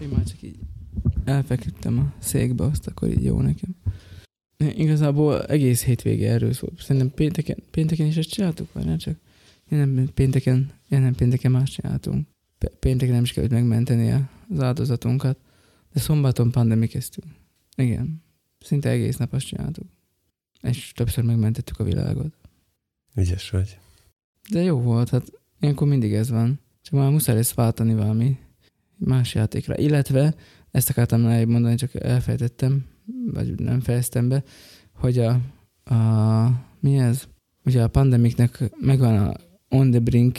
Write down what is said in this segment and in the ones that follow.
Én már csak így elfeküdtem a székbe, azt akkor így jó nekem. Igazából egész hétvége erről szólt. Szerintem pénteken, pénteken is ezt csináltuk, vagy nem csak? Nem pénteken, én nem pénteken más csináltunk. Pénteken nem is kellett megmenteni az áldozatunkat. De szombaton pandemikeztünk. Igen. Szinte egész nap azt csináltuk. És többször megmentettük a világot. Ügyes vagy. De jó volt, hát ilyenkor mindig ez van. Csak már muszáj lesz váltani valami más játékra. Illetve, ezt akartam mondani, csak elfejtettem, vagy nem fejeztem be, hogy a, a mi ez? Ugye a pandemiknek megvan a On the Brink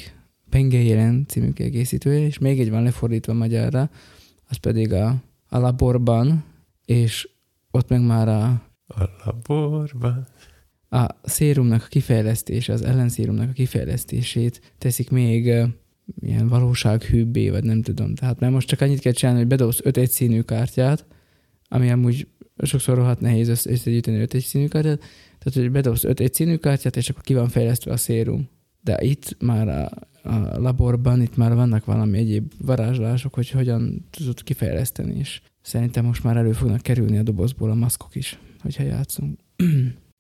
Pengeiren című kiegészítője, és még egy van lefordítva magyarra, az pedig a, a laborban, és ott meg már a... A laborban. A szérumnak a kifejlesztése, az ellenszérumnak a kifejlesztését teszik még ilyen valósághűbbé, vagy nem tudom. Tehát mert most csak annyit kell csinálni, hogy bedobsz öt egyszínű kártyát, ami amúgy sokszor rohadt nehéz összegyűjteni öt egyszínű kártyát, tehát hogy bedobsz öt egyszínű kártyát, és akkor ki van fejlesztve a szérum. De itt már a, a laborban, itt már vannak valami egyéb varázslások, hogy hogyan tudod kifejleszteni, és szerintem most már elő fognak kerülni a dobozból a maszkok is, hogyha játszunk.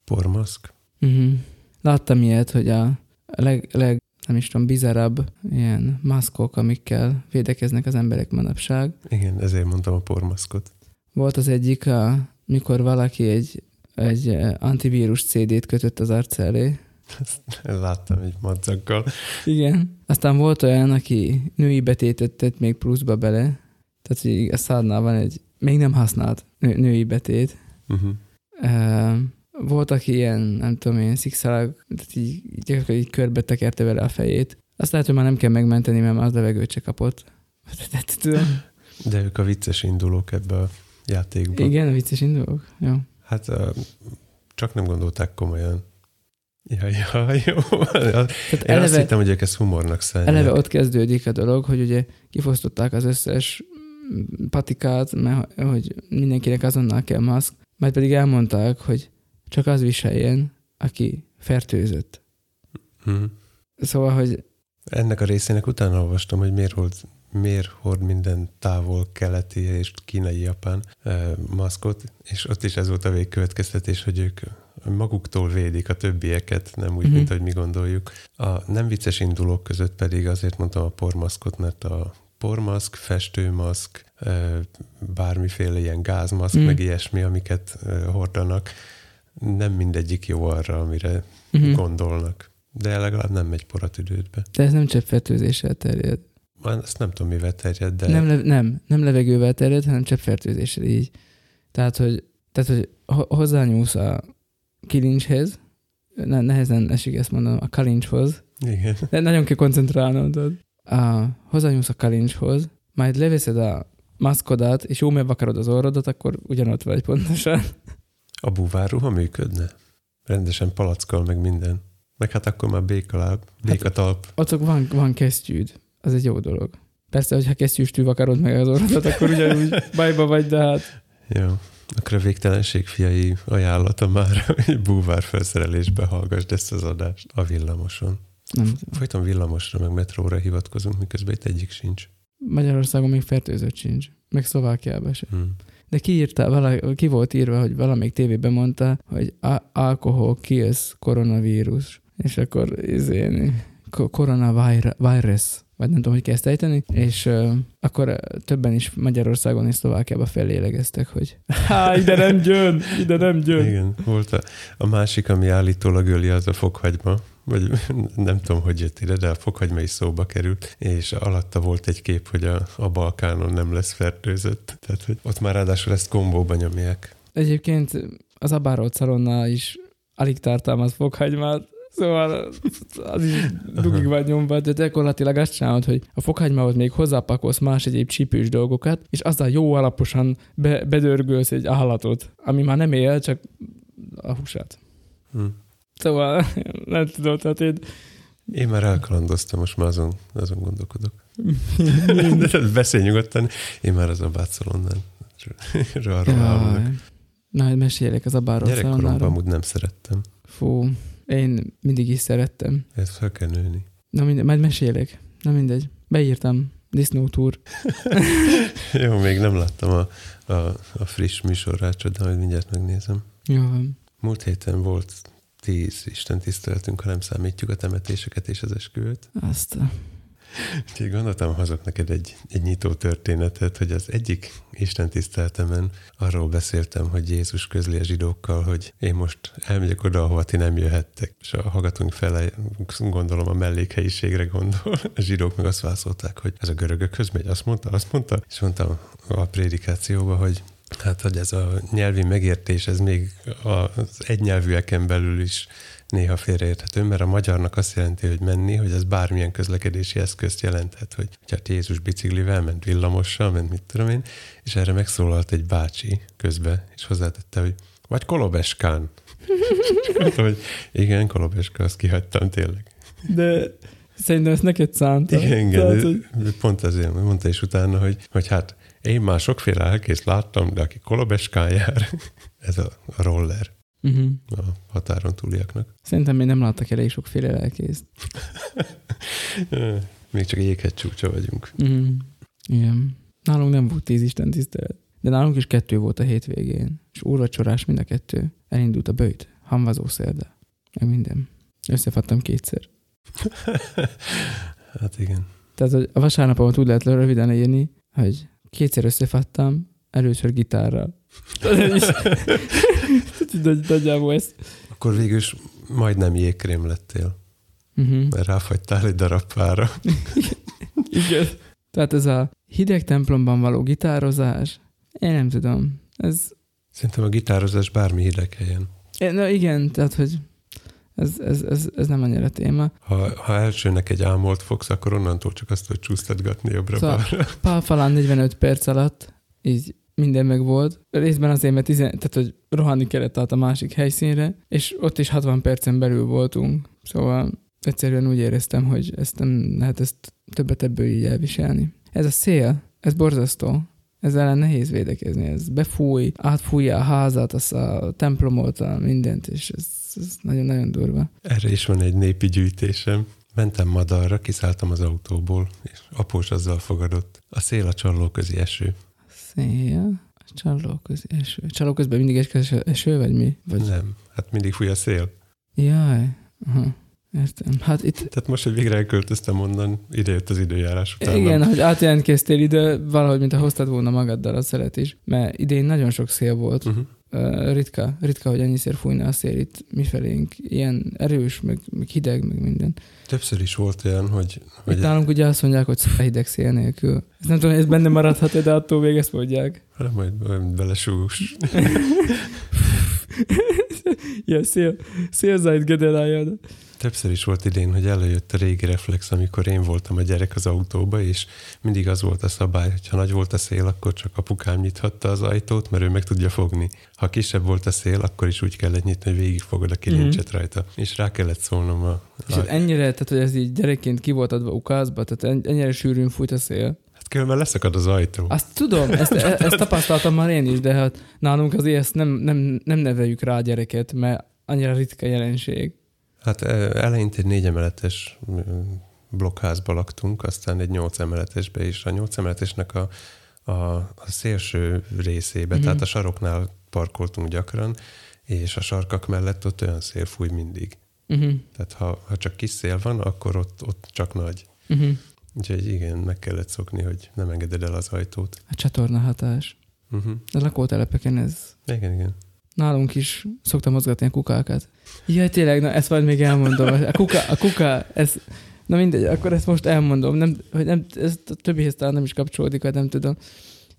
Pormaszk? Uh-huh. Láttam ilyet, hogy a leg, leg nem is tudom, bizarabb ilyen maszkok, amikkel védekeznek az emberek manapság. Igen, ezért mondtam a pormaszkot. Volt az egyik, a, mikor valaki egy, egy antivírus CD-t kötött az arc elé. Ezt láttam egy madzaggal. Igen. Aztán volt olyan, aki női betétet tett még pluszba bele. Tehát, hogy a szádnál van egy még nem használt nő, női betét. Uh-huh. Uh, volt, aki ilyen, nem tudom én, szikszalag, tehát így, így, így körbe tekerte vele a fejét. Azt lehet, hogy már nem kell megmenteni, mert már az levegőt se kapott. De ők a vicces indulók ebbe a játékba. Igen, a vicces indulók? Jó. Hát csak nem gondolták komolyan. Ja, ja, jó. Tehát Én eleve, azt hittem, hogy ők ezt humornak szánják. Eleve ott kezdődik a dolog, hogy ugye kifosztották az összes patikát, mert hogy mindenkinek azonnal kell maszk, majd pedig elmondták, hogy csak az viseljen, aki fertőzött. Hmm. Szóval, hogy... Ennek a részének utána olvastam, hogy miért volt miért hord minden távol-keleti és kínai japán eh, maszkot, és ott is ez volt a végkövetkeztetés, hogy ők maguktól védik a többieket, nem úgy, uh-huh. mint ahogy mi gondoljuk. A nem vicces indulók között pedig azért mondtam a pormaszkot, mert a pormaszk, festőmaszk, eh, bármiféle ilyen gázmaszk, uh-huh. meg ilyesmi, amiket eh, hordanak, nem mindegyik jó arra, amire uh-huh. gondolnak. De legalább nem megy poratüdődbe. De ez nem cseppfertőzéssel terjed. Már ezt nem tudom, mivel terjed, de... Nem, le, nem, nem levegővel terjed, hanem cseppfertőzéssel így. Tehát, hogy, tehát, hogy hozzányúlsz a kilincshez, ne, nehezen esik ezt mondom, a kalincshoz. Igen. De nagyon kell koncentrálnod. A, hozzányúlsz a kalincshoz, majd leveszed a maszkodat, és jó megvakarod az orrodat, akkor ugyanott vagy pontosan. A búvárruha működne? Rendesen palackkal meg minden. Meg hát akkor már békaláb, békatalp. Hát, ott van, van kesztyűd. Az egy jó dolog. Persze, hogyha kesztyűstű vakarod meg az orrodat, akkor ugyanúgy bajba vagy, de hát... Jó. Akkor a végtelenség fiai ajánlata már, hogy búvár felszerelésbe hallgassd ezt az adást a villamoson. Nem. Folyton villamosra, meg metróra hivatkozunk, miközben itt egyik sincs. Magyarországon még fertőzött sincs, meg Szlovákiában sem. Hmm. De ki írta, vala, ki volt írva, hogy valamelyik tévében mondta, hogy alkohol kills koronavírus, és akkor izén, koronavírus, vagy nem tudom, hogy ezt ejteni, és uh, akkor többen is Magyarországon és Szlovákiában felélegeztek, hogy há, ide nem jön, ide nem jön. Igen, volt a, a másik, ami állítólag öli, az a fokhagyma, vagy nem tudom, hogy jött ide, de a fokhagyma is szóba került, és alatta volt egy kép, hogy a, a Balkánon nem lesz fertőzött. Tehát, hogy ott már ráadásul ezt kombóba nyomják. Egyébként az Abárolt szalonna is alig tartalmaz fokhagymát, Szóval az is dugig vagy nyomva, de gyakorlatilag azt csinálod, hogy a fokhagymához még hozzápakolsz más egyéb csípős dolgokat, és azzal jó alaposan be, bedörgölsz egy állatot, ami már nem él, csak a húsát. Hm. Szóval nem tudom, tehát én... Én már elkalandoztam, most már azon, azon gondolkodok. de beszélj nyugodtan, én már az a bátszalonnál. Na, hogy mesélek az abáról Gyerekkoromban amúgy nem szerettem. Fú, én mindig is szerettem. Ez fel kell nőni. Na mindegy, majd mesélek. Na mindegy. Beírtam disznótúr. Jó, még nem láttam a, a, a friss műsorrácsot, de majd mindjárt megnézem. Jó. Múlt héten volt tíz Isten tiszteletünk, ha nem számítjuk a temetéseket és az esküvőt. Azt. Úgyhogy gondoltam, hozok neked egy, egy nyitó történetet, hogy az egyik Isten tiszteletemen arról beszéltem, hogy Jézus közli a zsidókkal, hogy én most elmegyek oda, ahova ti nem jöhettek. És a hallgatónk fele, gondolom a mellékhelyiségre gondol. A zsidók meg azt válaszolták, hogy ez a görögökhöz megy, azt mondta, azt mondta. És mondtam a prédikációba, hogy Hát, hogy ez a nyelvi megértés, ez még az egynyelvűeken belül is néha félreérthető, mert a magyarnak azt jelenti, hogy menni, hogy ez bármilyen közlekedési eszközt jelenthet, hogy hát Jézus biciklivel ment, villamossal ment, mit tudom én, és erre megszólalt egy bácsi közbe, és hozzátette, hogy vagy Kolobeskán. Mondtam, hogy igen, Kolobeska, azt kihagytam tényleg. De szerintem ezt neked szánta. Igen, igen. Tehát, hogy... Pont azért mondta is utána, hogy, hogy hát én már sokféle elkész láttam, de aki Kolobeskán jár, ez a roller uh-huh. a határon túliaknak. Szerintem még nem láttak elég sokféle lelkészt. még csak jéghegy csúcsa vagyunk. Uh-huh. Igen. Nálunk nem volt tíz Isten tisztelet. De nálunk is kettő volt a hétvégén. És úrvacsorás mind a kettő. Elindult a bőjt. Hamvazó szerda. Meg minden. Összefattam kétszer. hát igen. Tehát a vasárnapomat úgy lehet röviden írni, hogy kétszer összefattam, először gitárral. Nagyjából ez. Akkor végül is majdnem jégkrém lettél. Uh-huh. Mert ráfagytál egy darab pára. Igen. Tehát ez a hideg templomban való gitározás, én nem tudom. Ez... Szerintem a gitározás bármi hideg helyen. Na igen, tehát hogy ez, ez, ez, ez nem annyira téma. Ha, ha elsőnek egy álmolt fogsz, akkor onnantól csak azt, hogy csúsztatgatni jobbra szóval Pál falán 45 perc alatt így minden meg volt. Részben azért, mert tizen, tehát, hogy rohanni kellett át a másik helyszínre, és ott is 60 percen belül voltunk. Szóval egyszerűen úgy éreztem, hogy ezt nem lehet ezt többet ebből így elviselni. Ez a szél, ez borzasztó. Ezzel ellen nehéz védekezni. Ez befúj, átfújja a házat, az a templomot, a mindent, és ez, ez nagyon-nagyon durva. Erre is van egy népi gyűjtésem. Mentem Madarra, kiszálltam az autóból, és após azzal fogadott. A szél a csalló közi eső. Szél, csalló közi eső. Csalló közben mindig eső, eső, vagy mi? Vagy... Nem, hát mindig fúj a szél. Jaj, aha. Értem. Hát itt... Tehát most, hogy végre elköltöztem onnan, ide jött az időjárás után. Igen, hogy átjelentkeztél ide, valahogy, mint a hoztad volna magaddal a szeret is. Mert idén nagyon sok szél volt. Uh-huh. Ritka, ritka, hogy ennyiszer fújna a szél itt mifelénk. Ilyen erős, meg, meg hideg, meg minden. Többször is volt olyan, hogy... hogy itt nálunk ugye azt mondják, hogy hideg szél nélkül. Ez nem tudom, ez benne maradhat, de attól még ezt mondják. Hát majd, majd belesús. ja, szél, szélzájt gedelája. Többször is volt idén, hogy előjött a régi reflex, amikor én voltam a gyerek az autóba, és mindig az volt a szabály, hogy ha nagy volt a szél, akkor csak apukám nyithatta az ajtót, mert ő meg tudja fogni. Ha kisebb volt a szél, akkor is úgy kellett nyitni, hogy végigfogod a kilincset mm-hmm. rajta. És rá kellett szólnom a... És a... ennyire, tehát hogy ez így gyerekként ki volt adva ukázba, tehát ennyire sűrűn fújt a szél. Hát különben leszakad az ajtó. Azt tudom, ezt, e- ezt tapasztaltam már én is, de hát nálunk azért ezt nem, nem, nem neveljük rá a gyereket, mert annyira ritka jelenség. Hát eleinte egy négy emeletes blokkházba laktunk, aztán egy nyolc emeletesbe is. A nyolc emeletesnek a, a, a szélső részébe, mm-hmm. tehát a saroknál parkoltunk gyakran, és a sarkak mellett ott olyan szél fúj mindig. Uh-huh. Tehát ha, ha csak kis szél van, akkor ott, ott csak nagy. Uh-huh. Úgyhogy igen, meg kellett szokni, hogy nem engeded el az ajtót. A csatorna hatás. Uh-huh. A lakótelepeken ez... Igen, igen. Nálunk is szoktam mozgatni a kukákat. Jaj, tényleg, na ezt majd még elmondom. A kuka, a kuka, ez, na mindegy, akkor ezt most elmondom. Nem, hogy nem, ez a többihez talán nem is kapcsolódik, vagy nem tudom.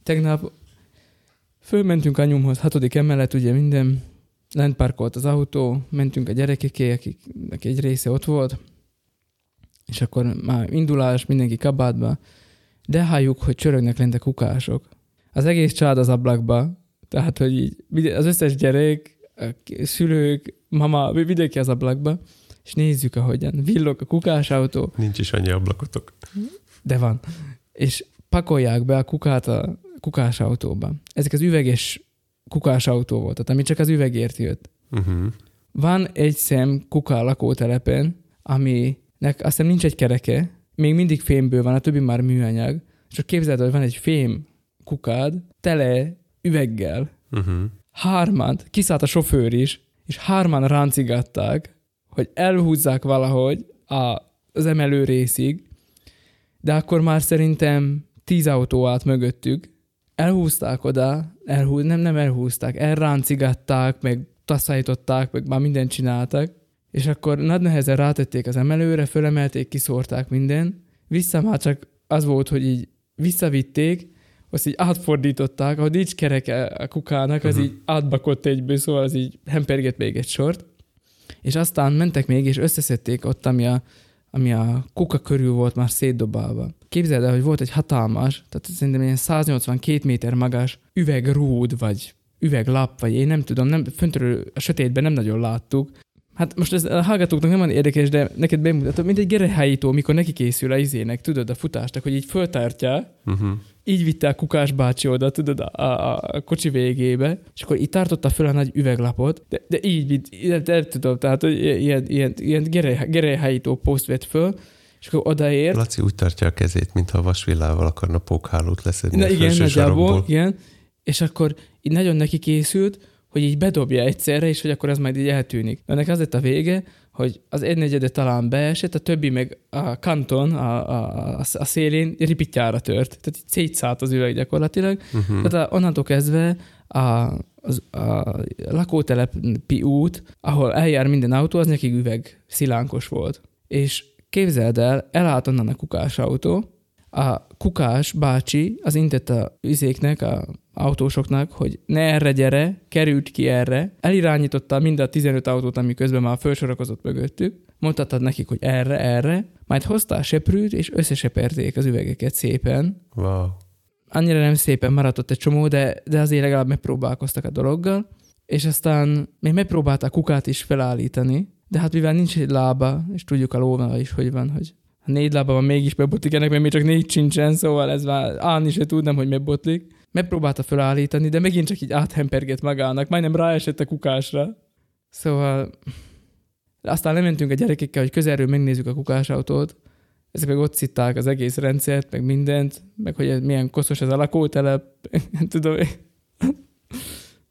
Tegnap fölmentünk anyumhoz, hatodik emelet, ugye minden, lent parkolt az autó, mentünk a gyerekeké, akik egy része ott volt, és akkor már indulás, mindenki kabátba, de halljuk, hogy csörögnek lent a kukások. Az egész család az ablakba, tehát, hogy így az összes gyerek, szülők, mama, mindenki az ablakba, és nézzük, ahogyan villog a kukásautó. Nincs is annyi ablakotok. De van. És pakolják be a kukát a kukásautóba. Ezek az üveges kukásautó volt, tehát ami csak az üvegért jött. Uh-huh. Van egy szem kuká lakótelepen, aminek azt hiszem nincs egy kereke, még mindig fémből van, a többi már műanyag, és csak képzeld, hogy van egy fém kukád, tele üveggel, Uh-huh. hárman, kiszállt a sofőr is, és hárman ráncigatták, hogy elhúzzák valahogy a, az emelő részig, de akkor már szerintem tíz autó állt mögöttük, elhúzták oda, elhúz, nem, nem elhúzták, elráncigatták, meg taszajtották, meg már mindent csináltak, és akkor nagy nehezen rátették az emelőre, fölemelték, kiszórták minden, vissza már csak az volt, hogy így visszavitték, azt így átfordították, ahogy nincs kereke a kukának, az Mhm. így átbakott egyből, szóval az így hempergett még egy sort, és aztán mentek még, és összeszedték ott, ami a, ami a kuka körül volt már szétdobálva. Képzeld el, hogy volt egy hatalmas, tehát szerintem ilyen 182 méter magas üvegrúd, vagy üveglap, vagy én nem tudom, nem, föntről a sötétben nem nagyon láttuk. Hát most ez a hallgatóknak nem olyan érdekes, de neked bemutatom, mint egy gerehelyító, mikor neki készül a izének, tudod, a futásnak, hogy így föltartja, Uh-huh. Így vitte a kukás bácsi oda, tudod, a, a, a kocsi végébe, és akkor így tartotta föl a nagy üveglapot, de, de így, de, de tudom, tehát hogy ilyen, ilyen, ilyen gere- gerelyhányító poszt vett föl, és akkor odaért. Laci úgy tartja a kezét, mintha a vasvillával akarna pókhálót leszedni Na a igen, nagyjából, igen. És akkor így nagyon neki készült, hogy így bedobja egyszerre, és hogy akkor az majd így eltűnik. Ennek az lett a vége, hogy az egynegyede talán beesett, a többi meg a kanton, a, a, a, a szélén ripityára tört. Tehát szétszállt az üveg gyakorlatilag. Uh-huh. Tehát a- onnantól kezdve a, az, a lakótelepi út, ahol eljár minden autó, az nekik üveg szilánkos volt. És képzeld el, elállt onnan a kukás autó, a kukás bácsi az intett a üzéknek, a autósoknak, hogy ne erre gyere, került ki erre, elirányította mind a 15 autót, ami közben már felsorakozott mögöttük, mondtad nekik, hogy erre, erre, majd hozta a seprűt, és összeseperték az üvegeket szépen, Wow. annyira nem szépen maradt ott egy csomó, de, de azért legalább megpróbálkoztak a dologgal, és aztán még megpróbálták kukát is felállítani, de hát mivel nincs egy lába, és tudjuk a lóval is, hogy van, hogy négy lába van, mégis bebotlik ennek, mert még csak négy sincsen, szóval ez már állni se tud, nem, hogy megbotlik. Megpróbálta felállítani, de megint csak így áthempergett magának, majdnem ráesett a kukásra. Szóval aztán lementünk a gyerekekkel, hogy közelről megnézzük a kukásautót, ezek meg ott szitták az egész rendszert, meg mindent, meg hogy ez milyen koszos ez a lakótelep, tudom én.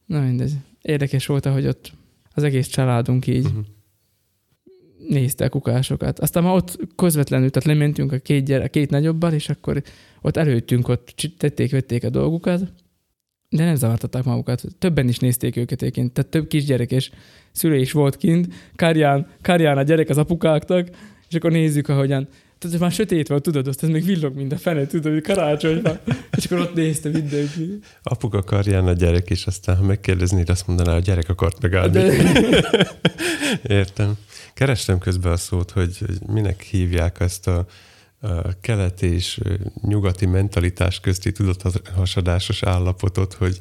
Na mindegy. Érdekes volt, hogy ott az egész családunk így Uh-huh. Nézte a kukásokat. Aztán már ott közvetlenül, tehát lementünk a két, gyere, a két nagyobbal, és akkor ott előttünk, ott tették, vették a dolgukat, de nem zavartatták magukat. Többen is nézték őket egyébként, tehát több kisgyerekes szülő is volt kint, Kárján, Kárján a gyerek az apukáknak, és akkor nézzük, ahogyan tehát már sötét van, tudod, azt ez még villog, mint a fene, tudod, hogy karácsony van. És akkor ott nézte mindenki. Apuka karján a gyerek, és aztán, ha megkérdeznéd, azt mondaná, a gyerek akart megállni. De, Értem. Kerestem közben a szót, hogy, minek hívják ezt a, a keleti és nyugati mentalitás közti tudathasadásos állapotot, hogy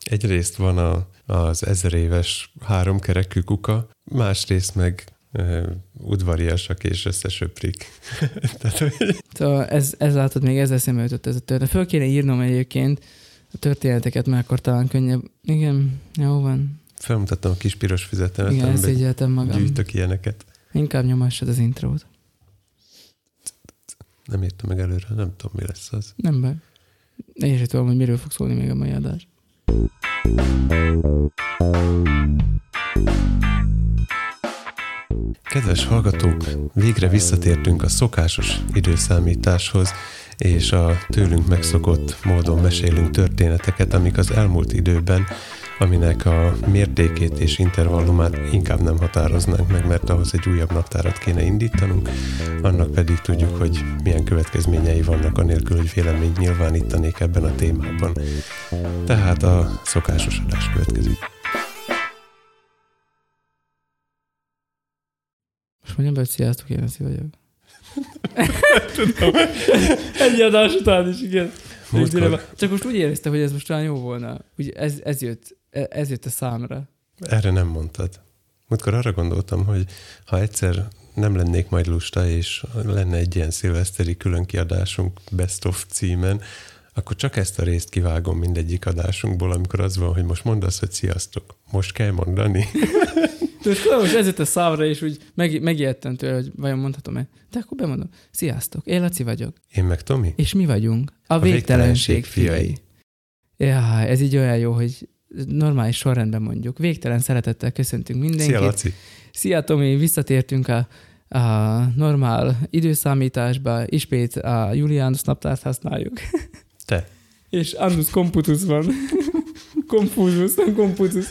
egyrészt van a, az ezer éves háromkerekű kuka, másrészt meg udvariasak és összesöprik. Tehát, hogy ez, ez látod, még ez eszembe jutott ez a történet. Föl kéne írnom egyébként a történeteket, mert akkor talán könnyebb. Igen, jó van. Felmutattam a kis piros füzetemet, Igen, szégyeltem magam. gyűjtök ilyeneket. Inkább nyomassad az intrót. Nem írtam meg előre, nem tudom, mi lesz az. Nem baj. Én sem tudom, hogy miről fog szólni még a mai adás. Kedves hallgatók, végre visszatértünk a szokásos időszámításhoz, és a tőlünk megszokott módon mesélünk történeteket, amik az elmúlt időben, aminek a mértékét és intervallumát inkább nem határoznánk meg, mert ahhoz egy újabb naptárat kéne indítanunk, annak pedig tudjuk, hogy milyen következményei vannak anélkül, hogy véleményt nyilvánítanék ebben a témában. Tehát a szokásos adás következik. Most mondjam be, hogy sziasztok, én Eszi vagyok. Tudom. Egy adás után is, igen. Múltkor- Csak most úgy érezte, hogy ez most talán jó volna. Úgy ez, ez, jött, ez jött a számra. Erre nem mondtad. Múltkor arra gondoltam, hogy ha egyszer nem lennék majd lusta, és lenne egy ilyen szilveszteri különkiadásunk Best of címen, akkor csak ezt a részt kivágom mindegyik adásunkból, amikor az van, hogy most mondd azt, hogy sziasztok. Most kell mondani. De most ez jött a számra, és úgy meg, megijedtem tőle, hogy vajon mondhatom-e. De akkor bemondom. Sziasztok, én Laci vagyok. Én meg Tomi. És mi vagyunk a, a végtelenség, végtelenség fiai. Ja, ez így olyan jó, hogy normális sorrendben mondjuk. Végtelen szeretettel köszöntünk mindenkit. Szia, Laci. Szia, Tomi, visszatértünk a, a normál időszámításba, ismét a Julianus naptárt használjuk. Te. És Annus Computus van. Konfúzus, nem Computus.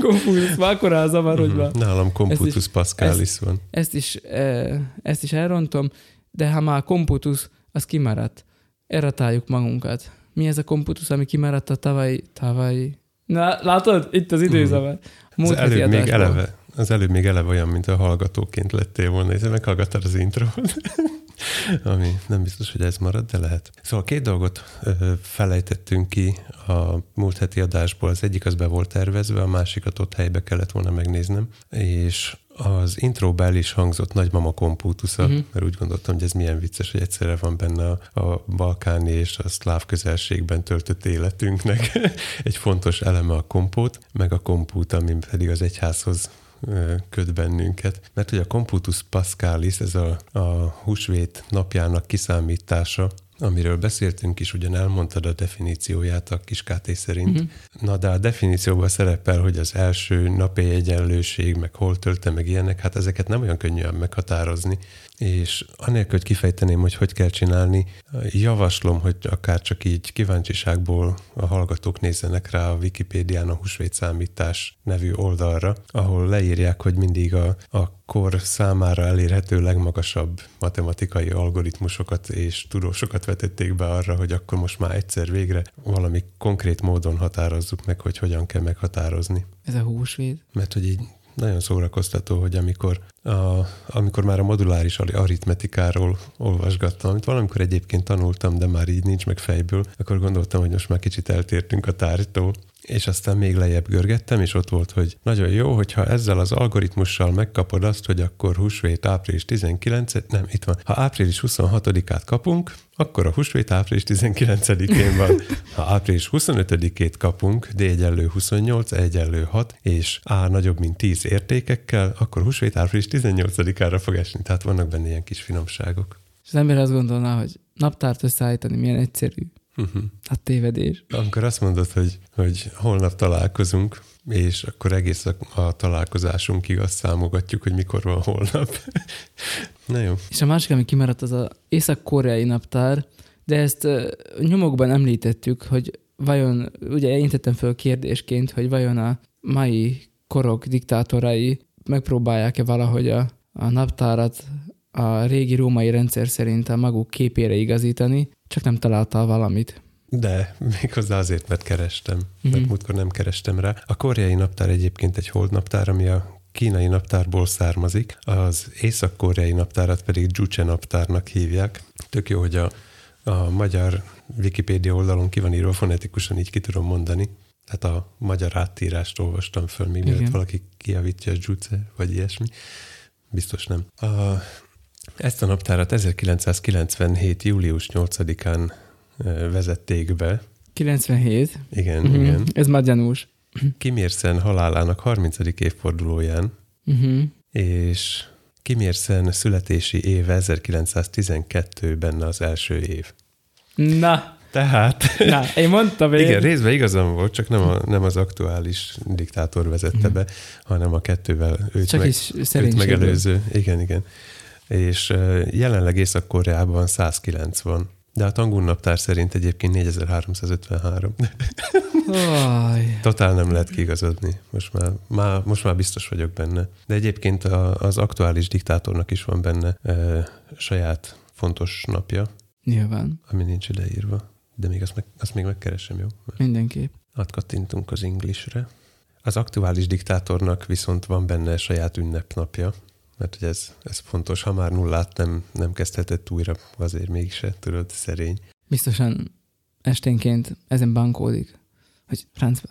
Konfúzus, már akkor zavar, hogy van. Nálam Computus Pascalis ezt, van. Ezt is, ezt is elrontom, de ha már Computus, az kimaradt. Erratáljuk magunkat. Mi ez a Computus, ami kimaradt a tavaly, tavaly... Na, látod? Itt az időzavar. Mm. Az előbb még eleve, az előbb még eleve olyan, mint a hallgatóként lettél volna, és meghallgattad az intrót. Ami nem biztos, hogy ez marad, de lehet. Szóval két dolgot ö, felejtettünk ki a múlt heti adásból. Az egyik az be volt tervezve, a másikat ott helybe kellett volna megnéznem, és az intróba el is hangzott nagymama kompútusza, uh-huh. mert úgy gondoltam, hogy ez milyen vicces, hogy egyszerre van benne a, a balkáni és a szláv közelségben töltött életünknek egy fontos eleme a kompót, meg a kompút, ami pedig az egyházhoz köt bennünket, mert hogy a Computus Pascalis, ez a, a húsvét napjának kiszámítása, amiről beszéltünk is, ugyan elmondtad a definícióját a kiskáté szerint. Uh-huh. Na, de a definícióban szerepel, hogy az első napi egyenlőség, meg hol tölte, meg ilyenek, hát ezeket nem olyan könnyűen meghatározni és anélkül, hogy kifejteném, hogy hogy kell csinálni, javaslom, hogy akár csak így kíváncsiságból a hallgatók nézzenek rá a Wikipédián a húsvétszámítás nevű oldalra, ahol leírják, hogy mindig a, a kor számára elérhető legmagasabb matematikai algoritmusokat és tudósokat vetették be arra, hogy akkor most már egyszer végre valami konkrét módon határozzuk meg, hogy hogyan kell meghatározni. Ez a húsvét? Mert hogy így nagyon szórakoztató, hogy amikor, a, amikor már a moduláris aritmetikáról olvasgattam, amit valamikor egyébként tanultam, de már így nincs meg fejből, akkor gondoltam, hogy most már kicsit eltértünk a tárgytól, és aztán még lejjebb görgettem, és ott volt, hogy nagyon jó, hogyha ezzel az algoritmussal megkapod azt, hogy akkor húsvét április 19 nem, itt van. Ha április 26-át kapunk, akkor a húsvét április 19-én van. Ha április 25-ét kapunk, D egyenlő 28, E egyenlő 6, és A nagyobb, mint 10 értékekkel, akkor húsvét április 18-ára fog esni. Tehát vannak benne ilyen kis finomságok. És az ember azt gondolná, hogy naptárt összeállítani milyen egyszerű. Uh-huh. Hát tévedés. Amikor azt mondod, hogy, hogy holnap találkozunk, és akkor egész a, a találkozásunkig azt számogatjuk, hogy mikor van holnap. Na jó. És a másik, ami kimaradt, az az észak-koreai naptár, de ezt uh, nyomokban említettük, hogy vajon, ugye én tettem föl kérdésként, hogy vajon a mai korok diktátorai megpróbálják-e valahogy a, a naptárat a régi római rendszer szerint a maguk képére igazítani, csak nem találtál valamit. De, méghozzá azért, mert kerestem, mm-hmm. mert múltkor nem kerestem rá. A koreai naptár egyébként egy holdnaptár, ami a kínai naptárból származik, az észak-koreai naptárat pedig Juche naptárnak hívják. Tök jó, hogy a, a magyar Wikipédia oldalon ki van írva, fonetikusan így ki tudom mondani. Tehát a magyar áttírást olvastam föl, még mielőtt valaki kiavítja a Juche, vagy ilyesmi. Biztos nem. A, ezt a naptárat 1997. július 8-án vezették be. 97? Igen, uh-huh. igen. Ez már gyanús. Kim Il-sen halálának 30. évfordulóján, uh-huh. és Kim Il-sen születési éve 1912-ben az első év. Na! Tehát... Na, én mondtam én. Igen, részben igazam volt, csak nem, a, nem az aktuális diktátor vezette uh-huh. be, hanem a kettővel őt, csak meg, is őt megelőző. Igen, igen és jelenleg Észak-Koreában 190. De a Tangun naptár szerint egyébként 4353. Totál nem lehet kiigazodni. Most már, már, most már biztos vagyok benne. De egyébként a, az aktuális diktátornak is van benne e, saját fontos napja. Nyilván. Ami nincs ideírva. De még azt, meg, azt még megkeresem, jó? Mert Mindenképp. Átkattintunk az Englishre. Az aktuális diktátornak viszont van benne saját ünnepnapja, mert hogy ez, ez fontos, ha már nullát nem, nem kezdhetett újra, azért mégse, tudod, szerény. Biztosan esténként ezen bankódik, hogy francba.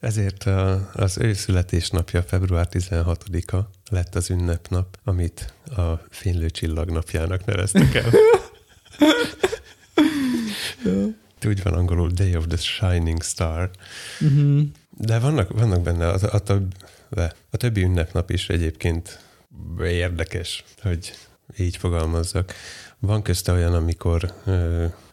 Ezért a, az ő születésnapja, február 16-a lett az ünnepnap, amit a fénylő csillagnapjának neveztek el. Úgy van angolul Day of the Shining Star. Uh-huh. De vannak, vannak benne, a, a, de a többi ünnepnap is egyébként érdekes, hogy így fogalmazzak. Van közte olyan, amikor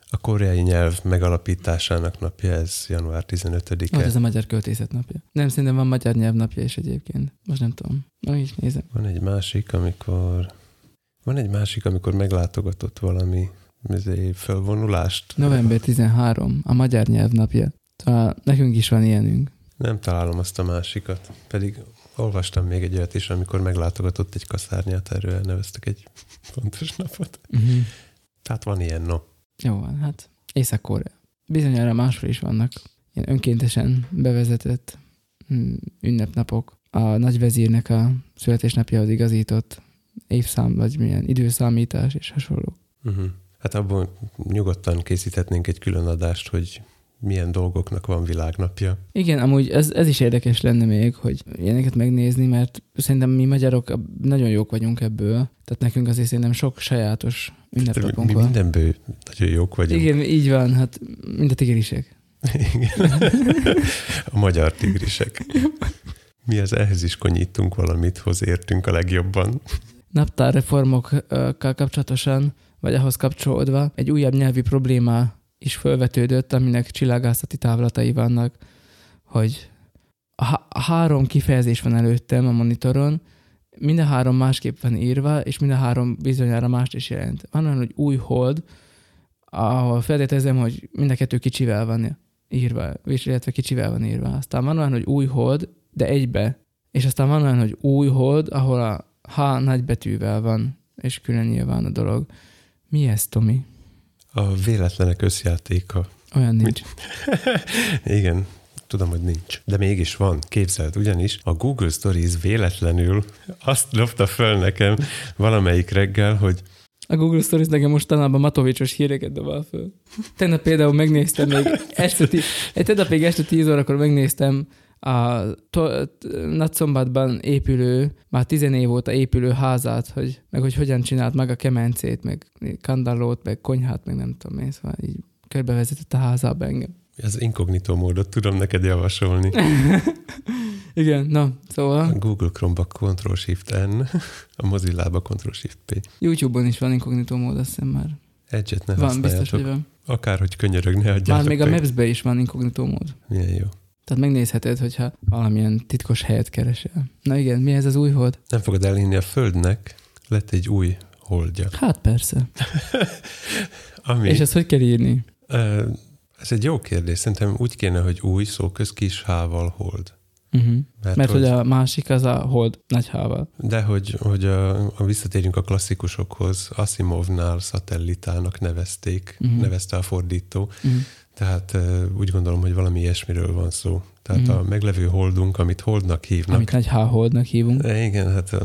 a koreai nyelv megalapításának napja, ez január 15-e. Vagy ez a magyar költészet napja. Nem, szerintem van magyar nyelv napja is egyébként. Most nem tudom. Na, is nézem. Van egy másik, amikor van egy másik, amikor meglátogatott valami ezért fölvonulást. November 13, a magyar nyelv napja. Szóval nekünk is van ilyenünk. Nem találom azt a másikat. Pedig olvastam még egy olyat is, amikor meglátogatott egy kaszárnyát, erről elneveztek egy fontos napot. Uh-huh. Tehát van ilyen, no. Jó van, hát Észak-Korea. Bizonyára máshol is vannak ilyen önkéntesen bevezetett mm, ünnepnapok. A nagyvezírnek a születésnapjához igazított évszám, vagy milyen időszámítás és hasonló. Uh-huh. Hát abból nyugodtan készíthetnénk egy külön adást, hogy milyen dolgoknak van világnapja. Igen, amúgy ez, ez is érdekes lenne még, hogy ilyeneket megnézni, mert szerintem mi magyarok nagyon jók vagyunk ebből, tehát nekünk azért szerintem sok sajátos ünnepnapunk Mi van. mindenből nagyon jók vagyunk. Igen, így van, hát mind a tigrisek. Igen. A magyar tigrisek. Mi az ehhez is konyítunk valamit, hoz értünk a legjobban. Naptárreformokkal kapcsolatosan, vagy ahhoz kapcsolódva egy újabb nyelvi probléma is felvetődött, aminek csillagászati távlatai vannak, hogy a, há- a három kifejezés van előttem a monitoron, mind a három másképp van írva, és mind a három bizonyára mást is jelent. Van olyan, hogy új hold, ahol feltételezem, hogy mind a kettő kicsivel van írva, és illetve kicsivel van írva. Aztán van olyan, hogy új hold, de egybe. És aztán van olyan, hogy új hold, ahol a H nagybetűvel van, és külön nyilván a dolog. Mi ez, Tomi? A véletlenek összjátéka. Olyan nincs. Igen, tudom, hogy nincs. De mégis van, képzeld, ugyanis a Google Stories véletlenül azt dobta föl nekem valamelyik reggel, hogy A Google Stories nekem mostanában matovicsos híreket dobál föl. Tegnap például megnéztem még este, tegnap még este 10 órakor megnéztem a Nagyszombatban épülő, már 10 év óta épülő házát, hogy, meg hogy hogyan csinált meg a kemencét, meg kandallót, meg konyhát, meg nem tudom én, szóval így körbevezetett a házába engem. az inkognitó módot tudom neked javasolni. Igen, na, A szóval Google Chrome-ba Ctrl-Shift-N, a Mozilla-ba Ctrl-Shift-P. YouTube-on is van inkognitó mód, azt hiszem már. Edge-et ne Van, biztos, hogy van. Akárhogy könyörög, ne adjátok Már még a. Maps-be is van inkognitó mód. Milyen jó. Tehát megnézheted, hogyha valamilyen titkos helyet keresel. Na igen, mi ez az új hold? Nem fogod elhinni, a Földnek lett egy új holdja. Hát persze. Ami, És ezt hogy kell írni? Ez egy jó kérdés. Szerintem úgy kéne, hogy új szóköz kis hával hold. Uh-huh. Mert hogy a másik az a hold nagy hával. De hogy, hogy a, a visszatérjünk a klasszikusokhoz, Asimovnál szatellitának nevezték, uh-huh. nevezte a fordító. Uh-huh. Tehát úgy gondolom, hogy valami ilyesmiről van szó. Tehát uh-huh. a meglevő holdunk, amit holdnak hívnak. Amit nagy holdnak hívunk. Igen, hát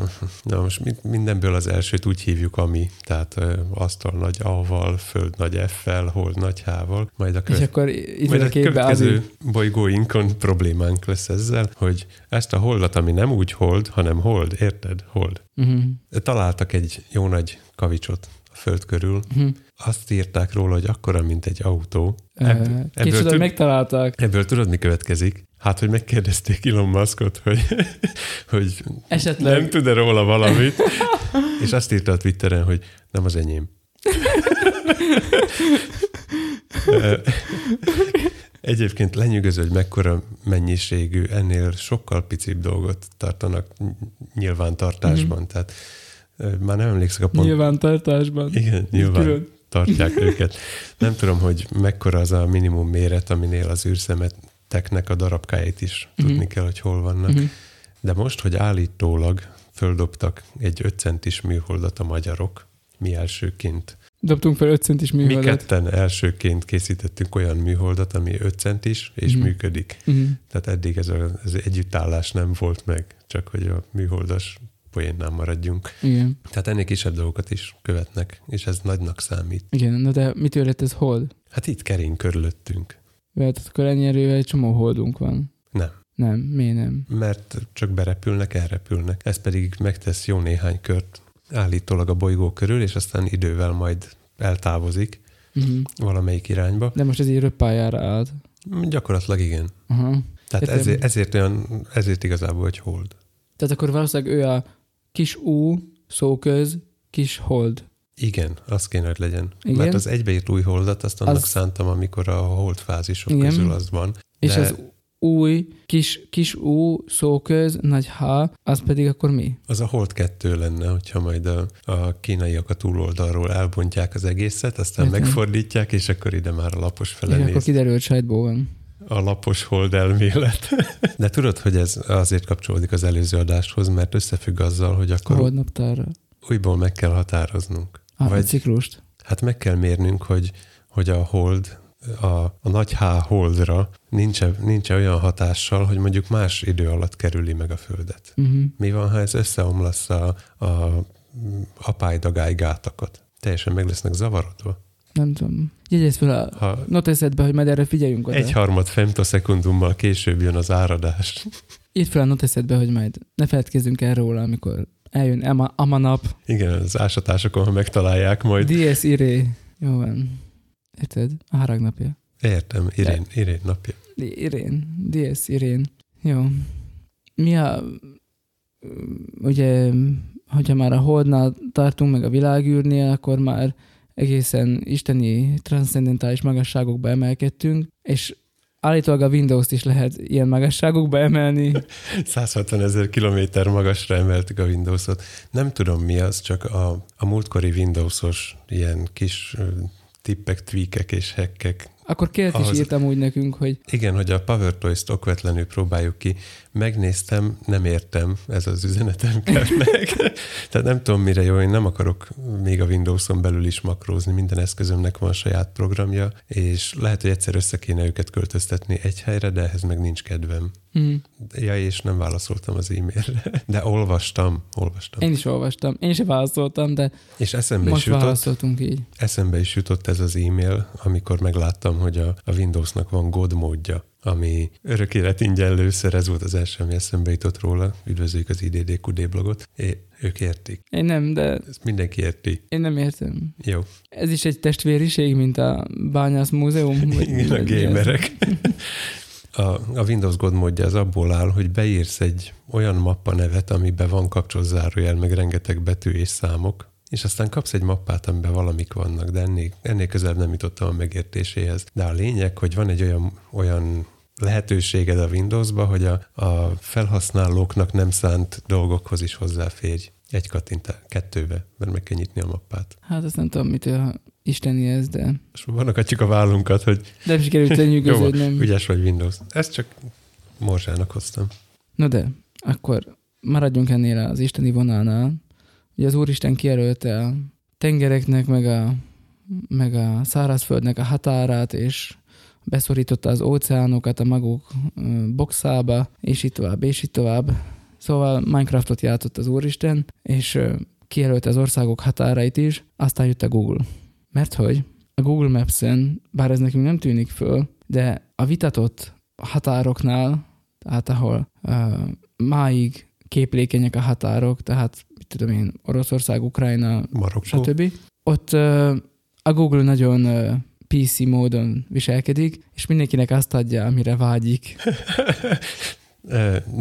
na most mi- mindenből az elsőt úgy hívjuk, ami, tehát asztal nagy A-val, föld nagy F-fel, hold nagy H-val, majd a És követ, akkor itt majd a a képbe az következő bolygóinkon problémánk lesz ezzel, hogy ezt a holdat, ami nem úgy hold, hanem hold, érted? Hold. uh-huh. Találtak egy jó nagy kavicsot föld körül, Uh-huh. azt írták róla, hogy akkora, mint egy autó. Ebből, ebből Kicsoda, tud- megtalálták. Ebből tudod, mi következik? Hát, hogy megkérdezték Elon Muskot, hogy, hogy Esetleg. nem tud-e róla valamit, és azt írta a Twitteren, hogy nem az enyém. Egyébként lenyűgöző, hogy mekkora mennyiségű, ennél sokkal picibb dolgot tartanak nyilvántartásban. Mhm. Tehát már nem emlékszek a pont. Nyilvántartásban. Igen, nyilván Külön. tartják őket. Nem tudom, hogy mekkora az a minimum méret, aminél az űrszemeteknek a darabkáit is Mhm. tudni kell, hogy hol vannak. Uh-huh. De most, hogy állítólag földobtak egy 5 centis műholdat a magyarok, mi elsőként. Dobtunk fel 5 centis Mi műholdat. ketten elsőként készítettünk olyan műholdat, ami 5 centis, és Mhm. működik. Uh-huh. Tehát eddig ez az együttállás nem volt meg, csak hogy a műholdas poénnál maradjunk. Igen. Tehát ennél kisebb dolgokat is követnek, és ez nagynak számít. Igen, na de mitől lett ez hold? Hát itt kering körülöttünk. Mert akkor ennyi erővel egy csomó holdunk van. Nem. Nem, miért nem? Mert csak berepülnek, elrepülnek. Ez pedig megtesz jó néhány kört állítólag a bolygó körül, és aztán idővel majd eltávozik Uh-huh. valamelyik irányba. De most ez így röppályára állt. Gyakorlatilag igen. Aha. Tehát Értem. ezért, ezért, olyan, ezért igazából, hogy hold. Tehát akkor valószínűleg ő a kis U, szóköz, kis hold. Igen, az kéne, hogy legyen. Igen. Mert az egybeírt új holdat, azt annak Az- szántam, amikor a hold fázisok Igen. közül az van. És De az új, kis, kis U, szóköz, nagy H, az pedig akkor mi? az a hold kettő lenne, hogyha majd a, a kínaiak a túloldalról elbontják az egészet, aztán Értem. megfordítják, és akkor ide már a lapos fele És akkor kiderül, hogy sajtból van. A lapos hold elmélet. De tudod, hogy ez azért kapcsolódik az előző adáshoz, mert összefügg azzal, hogy akkor Hold naptárra. újból meg kell határoznunk. A Vagy ciklust. hát meg kell mérnünk, hogy, hogy a hold, a, a nagy H holdra nincs, nincs olyan hatással, hogy mondjuk más idő alatt kerüli meg a Földet. Uh-huh. Mi van, ha ez összeomlassza a, a apálydagály gátakat? Teljesen meg lesznek zavarodva. Nem tudom. Jegyezd fel a Ha noteszetbe, hogy majd erre figyeljünk oda. egy harmad femtoszekundummal később jön az áradás. Írd fel a noteszetbe, hogy majd ne feledkezzünk el róla, amikor eljön Ama, Ama nap, Igen, az ásatásokon, ha megtalálják majd. Dies Iré. Jó van. Érted? A harag napja. Értem, Irén, Irén napja. Irén. Dies Irén. Jó. Mi a... Ugye, hogyha már a holdnál tartunk, meg a világűrnél, akkor már egészen isteni, transzcendentális magasságokba emelkedtünk, és állítólag a Windows-t is lehet ilyen magasságokba emelni. 160 ezer kilométer magasra emeltük a Windowsot. Nem tudom mi az, csak a, a múltkori Windowsos ilyen kis tippek, tweakek és hackek. Akkor Kért is írtam úgy nekünk, hogy Igen, hogy a PowerToys-t okvetlenül próbáljuk ki. Megnéztem, nem értem, ez az üzenetem kell meg. Tehát nem tudom, mire jó, én nem akarok még a Windowson belül is makrózni, minden eszközömnek van saját programja, és lehet, hogy egyszer össze kéne őket költöztetni egy helyre, de ehhez meg nincs kedvem. hm, Ja, és nem válaszoltam az e-mailre. De olvastam, olvastam. én is olvastam. Én sem válaszoltam, de És eszembe most is, jutott, válaszoltunk így. eszembe is jutott ez az e-mail, amikor megláttam, hogy a, a Windowsnak van God módja, ami örök élet ingyen lőszer, ez volt az első, ami eszembe jutott róla. Üdvözlőjük az IDDQD blogot. É, ők értik. Én nem, de Ezt mindenki érti. én nem értem. Jó. Ez is egy testvériség, mint a Bányász Múzeum? Igen, a gamerek. A, a Windows God módja az abból áll, hogy beírsz egy olyan mappa nevet, amiben van kapcsolzárójel, meg rengeteg betű és számok, és aztán kapsz egy mappát, amiben valamik vannak, de ennél, ennél közelebb nem jutottam a megértéséhez. De a lényeg, hogy van egy olyan, olyan lehetőséged a Windowsba, hogy a, a felhasználóknak nem szánt dolgokhoz is hozzáférj. Egy kattintá, kettőbe, mert meg kell nyitni a mappát. Hát azt nem tudom, mitől isteni ez, de És vonakatjuk a vállunkat, hogy nem sikerült lenyűgöződnöm. ügyes vagy Windows. Ezt csak morzsának hoztam. No de, akkor maradjunk ennél az isteni vonalnál. Ugye az Úristen kijelölte a tengereknek, meg a, meg a szárazföldnek a határát, és beszorította az óceánokat a maguk boxába, és így tovább, és így tovább. Szóval Minecraftot játszott az Úristen, és kijelölte az országok határait is, aztán jött a Google. Mert hogy a Google Maps-en, bár ez nekünk nem tűnik föl, de a vitatott határoknál, tehát ahol uh, máig képlékenyek a határok, tehát tudom én, Oroszország, Ukrajna, Marokkó. stb. Ott a Google nagyon PC módon viselkedik, és mindenkinek azt adja, amire vágyik.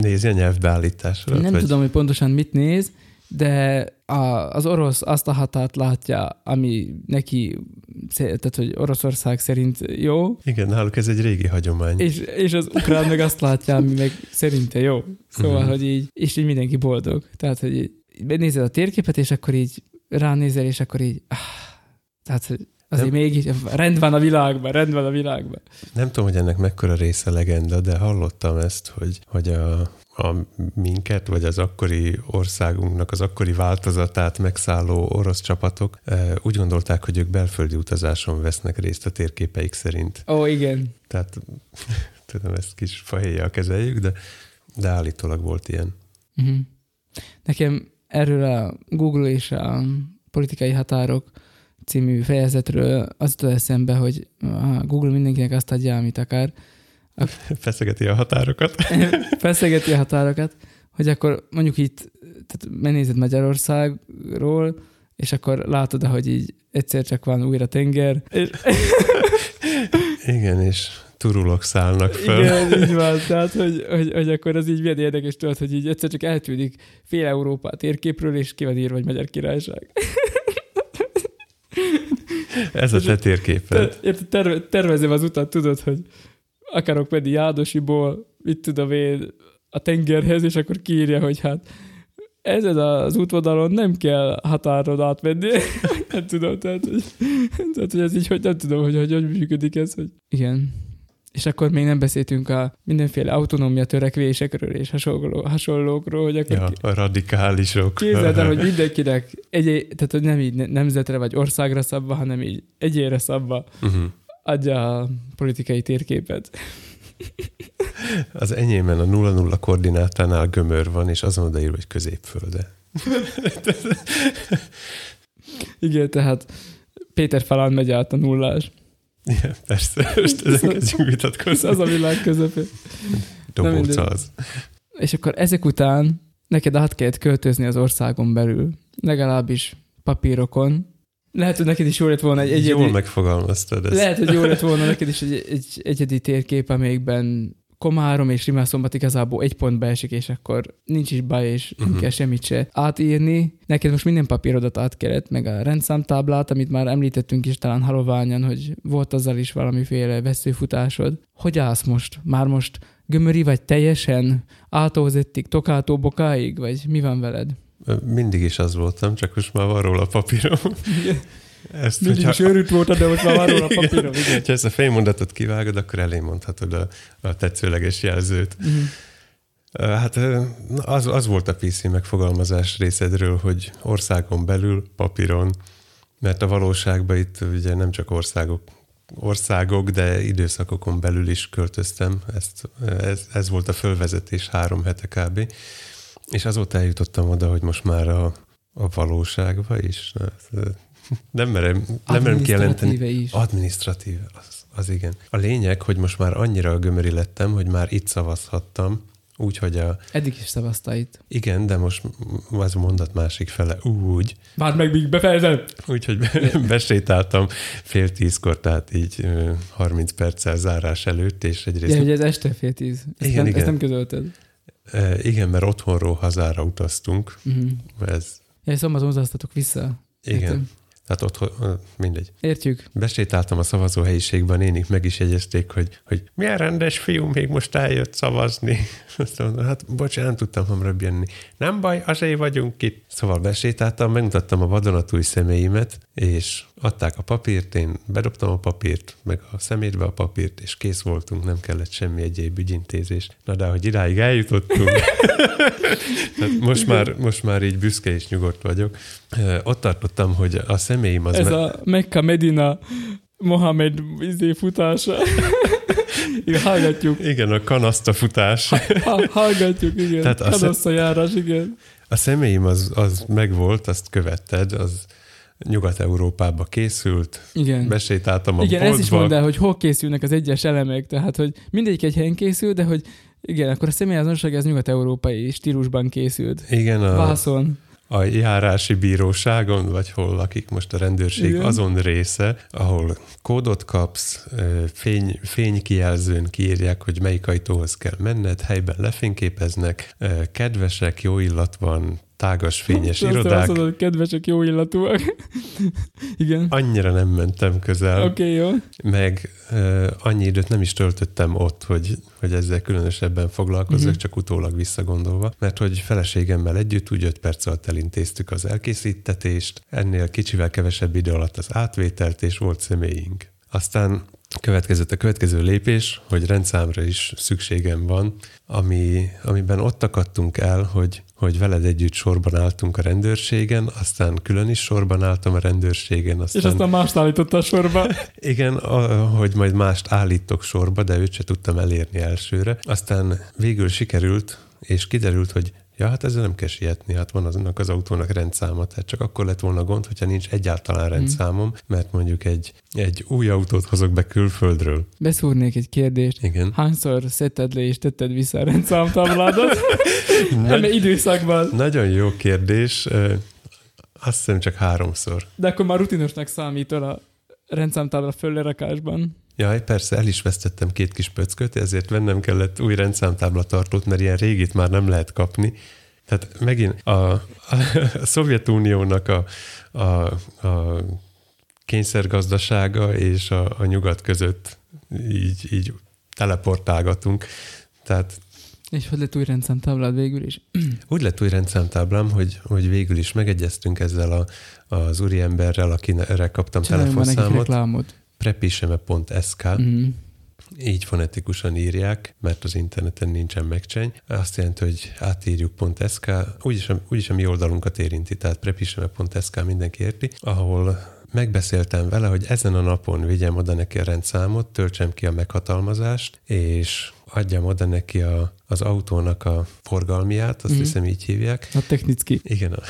Nézi a nyelvbeállításra. Nem vagy? tudom, hogy pontosan mit néz, de a, az orosz azt a határt látja, ami neki, tehát hogy Oroszország szerint jó, Igen, náluk ez egy régi hagyomány. és, és az ukrán meg azt látja, ami meg szerinte jó. Szóval, Mhm. hogy így, és így mindenki boldog. Tehát, hogy így benézed a térképet, és akkor így ránézel, és akkor így, ah, tehát, hogy azért Nem. még így, rend van a világban, rend van a világban. Nem tudom, hogy ennek mekkora része legenda, de hallottam ezt, hogy, hogy a, a minket, vagy az akkori országunknak az akkori változatát megszálló orosz csapatok eh, úgy gondolták, hogy ők belföldi utazáson vesznek részt a térképeik szerint. Ó, igen. Tehát tudom, ezt kis fahéjjal kezeljük, de, de állítólag volt ilyen. Uh-huh. Nekem erről a Google és a politikai határok című fejezetről az jutott eszembe, hogy a Google mindenkinek azt adja, amit akar, Feszegeti a határokat. feszegeti a határokat, hogy akkor mondjuk itt, tehát megnézed Magyarországról, és akkor látod, hogy így egyszer csak van újra tenger, és Igen, és turulok szállnak föl. Igen, így van. Tehát, hogy, hogy, hogy akkor az így milyen érdekes tudod, hogy így egyszer csak eltűnik fél Európa térképről, és ki van írva, hogy Magyar Királyság. Ez a te térképed. Ter, terve, tervezem az utat, tudod, hogy akarok menni Jádosiból, mit tudom én, a tengerhez, és akkor kiírja, hogy hát ezen az útvonalon nem kell határon átmenni. nem tudom, tehát hogy, tehát, hogy ez így, hogy nem tudom, hogy hogy, hogy működik ez. Hogy... Igen. És akkor még nem beszéltünk a mindenféle autonómia törekvésekről és hasonló, hasonlókról, hogy akkor... Ja, a radikálisok. Képzeld el, hogy mindenkinek egy, tehát hogy nem így nemzetre vagy országra szabva, hanem így egyére szabva uh-huh. adja a politikai térképet. Az enyémben a 0-0 koordinátánál gömör van, és azon odaír, hogy középfölde. Igen, tehát Péter Falán megy át a nullás. Igen, persze, most ezen kezdjünk vitatkozni. Ez az a világ közepén. Dobóca az. És akkor ezek után neked át kellett költözni az országon belül, legalábbis papírokon. Lehet, hogy neked is jó lett volna egy egyedi... Jól megfogalmaztad ezt. Lehet, hogy jó lett volna neked is egy, egy egyedi térkép, amelyikben Komárom és Rimászombat igazából egy pont beesik, és akkor nincs is baj, és uh-huh. nem mhm. kell semmit se átírni. Neked most minden papírodat át kellett, meg a rendszámtáblát, amit már említettünk is talán haloványan, hogy volt azzal is valamiféle veszőfutásod. Hogy állsz most? Már most gömöri vagy teljesen átózettig, tokátó bokáig, vagy mi van veled? Mindig is az voltam, csak most már van róla papírom. Ezt, Mindig hogyha... is őrült volt, de most már van róla papírom. Igen. Ha ezt a félmondatot kivágod, akkor elé mondhatod a, a tetszőleges jelzőt. Uh-huh. Hát az, az volt a PC megfogalmazás részedről, hogy országon belül, papíron, mert a valóságban itt ugye nem csak országok, országok, de időszakokon belül is költöztem. Ezt, ez, ez volt a fölvezetés három hete kb. És azóta eljutottam oda, hogy most már a, a valóságba is. Nem merem, nem merem kijelenteni. is. Adminisztratív, az, az igen. A lényeg, hogy most már annyira gömöri lettem, hogy már itt szavazhattam, Úgyhogy a... Eddig is szavazta itt. Igen, de most az a mondat másik fele úgy. Várd meg, míg befejezem! Úgyhogy besétáltam fél tízkor, tehát így 30 perccel zárás előtt, és egyrészt... Ja, hogy ez este fél tíz. Ezt, igen, nem, igen. ezt nem közölted. E, igen, mert otthonról hazára utaztunk. Uh-huh. Ez... Ja, szombaton utaztatok vissza. Igen. Értem. Tehát ott mindegy. Értjük. Besétáltam a szavazóhelyiségben, nénik meg is jegyezték, hogy, hogy milyen rendes fiú még most eljött szavazni. Azt mondom, hát bocsánat, nem tudtam hamarabb jönni. Nem baj, azért vagyunk itt. Szóval besétáltam, megmutattam a vadonatúj személyimet, és adták a papírt, én bedobtam a papírt, meg a szemétbe a papírt, és kész voltunk, nem kellett semmi egyéb ügyintézés. Na de, hogy idáig eljutottunk, most, már, most már így büszke és nyugodt vagyok. Ott tartottam, hogy a személyim az... Ez me- a Mekka Medina Mohamed izé futása. Igen, hallgatjuk. Igen, a kanaszta futás. Ha, hallgatjuk, igen. Tehát a kanaszta járás, igen. A személyim az, az megvolt, azt követted, az Nyugat-Európába készült. Igen. Besétáltam a Igen, boltba. ez is mondd el, hogy hol készülnek az egyes elemek, tehát hogy mindegyik egy helyen készül, de hogy igen, akkor a személyazonosság az nyugat-európai stílusban készült. Igen, a, Vászon a járási bíróságon, vagy hol lakik most a rendőrség, Igen. azon része, ahol kódot kapsz, fény, fénykijelzőn kiírják, hogy melyik ajtóhoz kell menned, helyben lefényképeznek, kedvesek, jó illat van, tágas, fényes Azt irodák. Azt mondod, kedvesek, jó illatúak. Igen. Annyira nem mentem közel. Oké, okay, jó. Meg uh, annyi időt nem is töltöttem ott, hogy, hogy ezzel különösebben foglalkozzak, uh-huh. csak utólag visszagondolva, mert hogy feleségemmel együtt úgy öt perc alatt elintéztük az elkészítetést, ennél kicsivel kevesebb idő alatt az átvételt, és volt személyünk. Aztán következett a következő lépés, hogy rendszámra is szükségem van, ami, amiben ott akadtunk el, hogy, hogy veled együtt sorban álltunk a rendőrségen, aztán külön is sorban álltam a rendőrségen. Aztán... És aztán mást állítottál sorba. Igen, a, hogy majd mást állítok sorba, de őt se tudtam elérni elsőre. Aztán végül sikerült, és kiderült, hogy Ja, hát ezzel nem kell sietni, hát van azonnak az autónak rendszáma, tehát csak akkor lett volna gond, hogyha nincs egyáltalán hmm. rendszámom, mert mondjuk egy, egy új autót hozok be külföldről. Beszúrnék egy kérdést. Igen. Hányszor szedted le és tetted vissza a rendszámtábládat? Nagy, időszakban. Nagyon jó kérdés. Azt hiszem csak háromszor. De akkor már rutinosnak számítol a rendszámtábla föllerakásban. Jaj, persze, el is vesztettem két kis pöcköt, ezért vennem kellett új rendszámtábla tartót, mert ilyen régit már nem lehet kapni. Tehát megint a, a, a Szovjetuniónak a, a, a kényszergazdasága és a, a nyugat között így, így teleportálgatunk. Tehát és hogy lett új rendszámtáblád végül is? Úgy lett új rendszámtáblám, hogy, hogy végül is megegyeztünk ezzel a, az úriemberrel, akire kaptam Csináljunk telefonszámot. prepiseme.sk, Mm. így fonetikusan írják, mert az interneten nincsen megcseny. Azt jelenti, hogy átírjuk.sk, úgyis, a- úgyis a mi oldalunkat érinti, tehát prepiseme.sk mindenki érti, ahol megbeszéltem vele, hogy ezen a napon vigyem oda neki a rendszámot, töltsem ki a meghatalmazást, és adjam oda neki a, az autónak a forgalmiát, azt mm. hiszem így hívják, A Technicki. igen, a,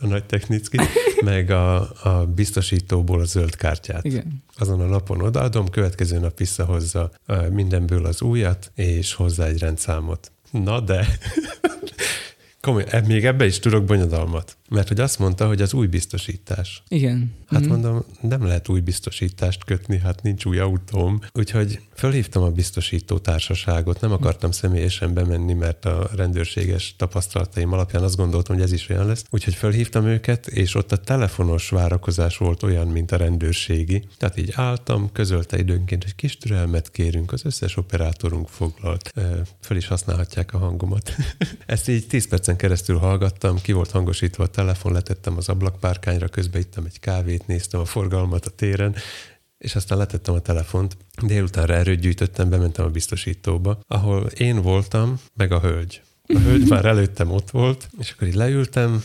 a nagy technicki, meg a, a biztosítóból a zöld kártyát. Igen. Azon a napon odaadom, következő nap visszahozza mindenből az újat, és hozzá egy rendszámot. Na de, komoly, e- még ebbe is tudok bonyodalmat. Mert hogy azt mondta, hogy az új biztosítás. Igen. Hát Mhm. mondom, nem lehet új biztosítást kötni, hát nincs új autóm. Úgyhogy fölhívtam a biztosító társaságot, nem akartam személyesen bemenni, mert a rendőrséges tapasztalataim alapján azt gondoltam, hogy ez is olyan lesz. Úgyhogy fölhívtam őket, és ott a telefonos várakozás volt olyan, mint a rendőrségi. Tehát így álltam, közölte időnként, hogy kis türelmet kérünk, az összes operátorunk foglalt. Föl is használhatják a hangomat. Ezt így 10 percen keresztül hallgattam, ki volt hangosítva a telefon, letettem az ablakpárkányra, közben ittam egy kávét, néztem a forgalmat a téren, és aztán letettem a telefont. Délutánra erőt gyűjtöttem, bementem a biztosítóba, ahol én voltam, meg a hölgy. A hölgy már előttem ott volt, és akkor így leültem,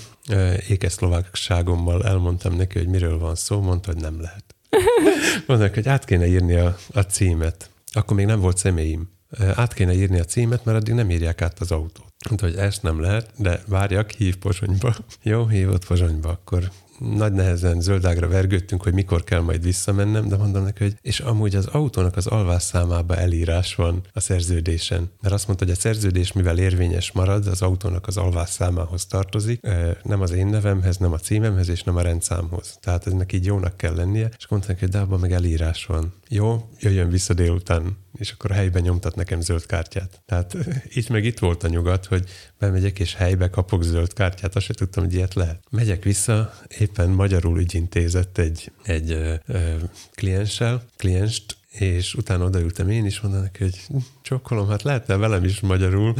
ékeszlovákságommal elmondtam neki, hogy miről van szó, mondta, hogy nem lehet. Mondták, hogy át kéne írni a, a címet. Akkor még nem volt személyim. Át kéne írni a címet, mert addig nem írják át az autót. Mondta, hogy ezt nem lehet, de várjak, hív Pozsonyba. Jó, hívott Pozsonyba, akkor nagy nehezen zöldágra vergődtünk, hogy mikor kell majd visszamennem, de mondom neki, hogy és amúgy az autónak az alvásszámába elírás van a szerződésen. Mert azt mondta, hogy a szerződés, mivel érvényes marad, az autónak az alvásszámához tartozik, ö, nem az én nevemhez, nem a címemhez, és nem a rendszámhoz. Tehát ennek így jónak kell lennie, és mondták, hogy de abban meg elírás van. Jó, jöjjön vissza délután, és akkor helyben nyomtat nekem zöld kártyát. Tehát itt meg itt volt a nyugat, hogy bemegyek és helybe kapok zöld kártyát, azt se tudtam, hogy ilyet lehet. Megyek vissza, éppen magyarul ügyintézett egy, egy ö, ö, klienssel, klienst, és utána odaültem én is, mondom neki, hogy "Hm, csokkolom, hát lehetne velem is magyarul.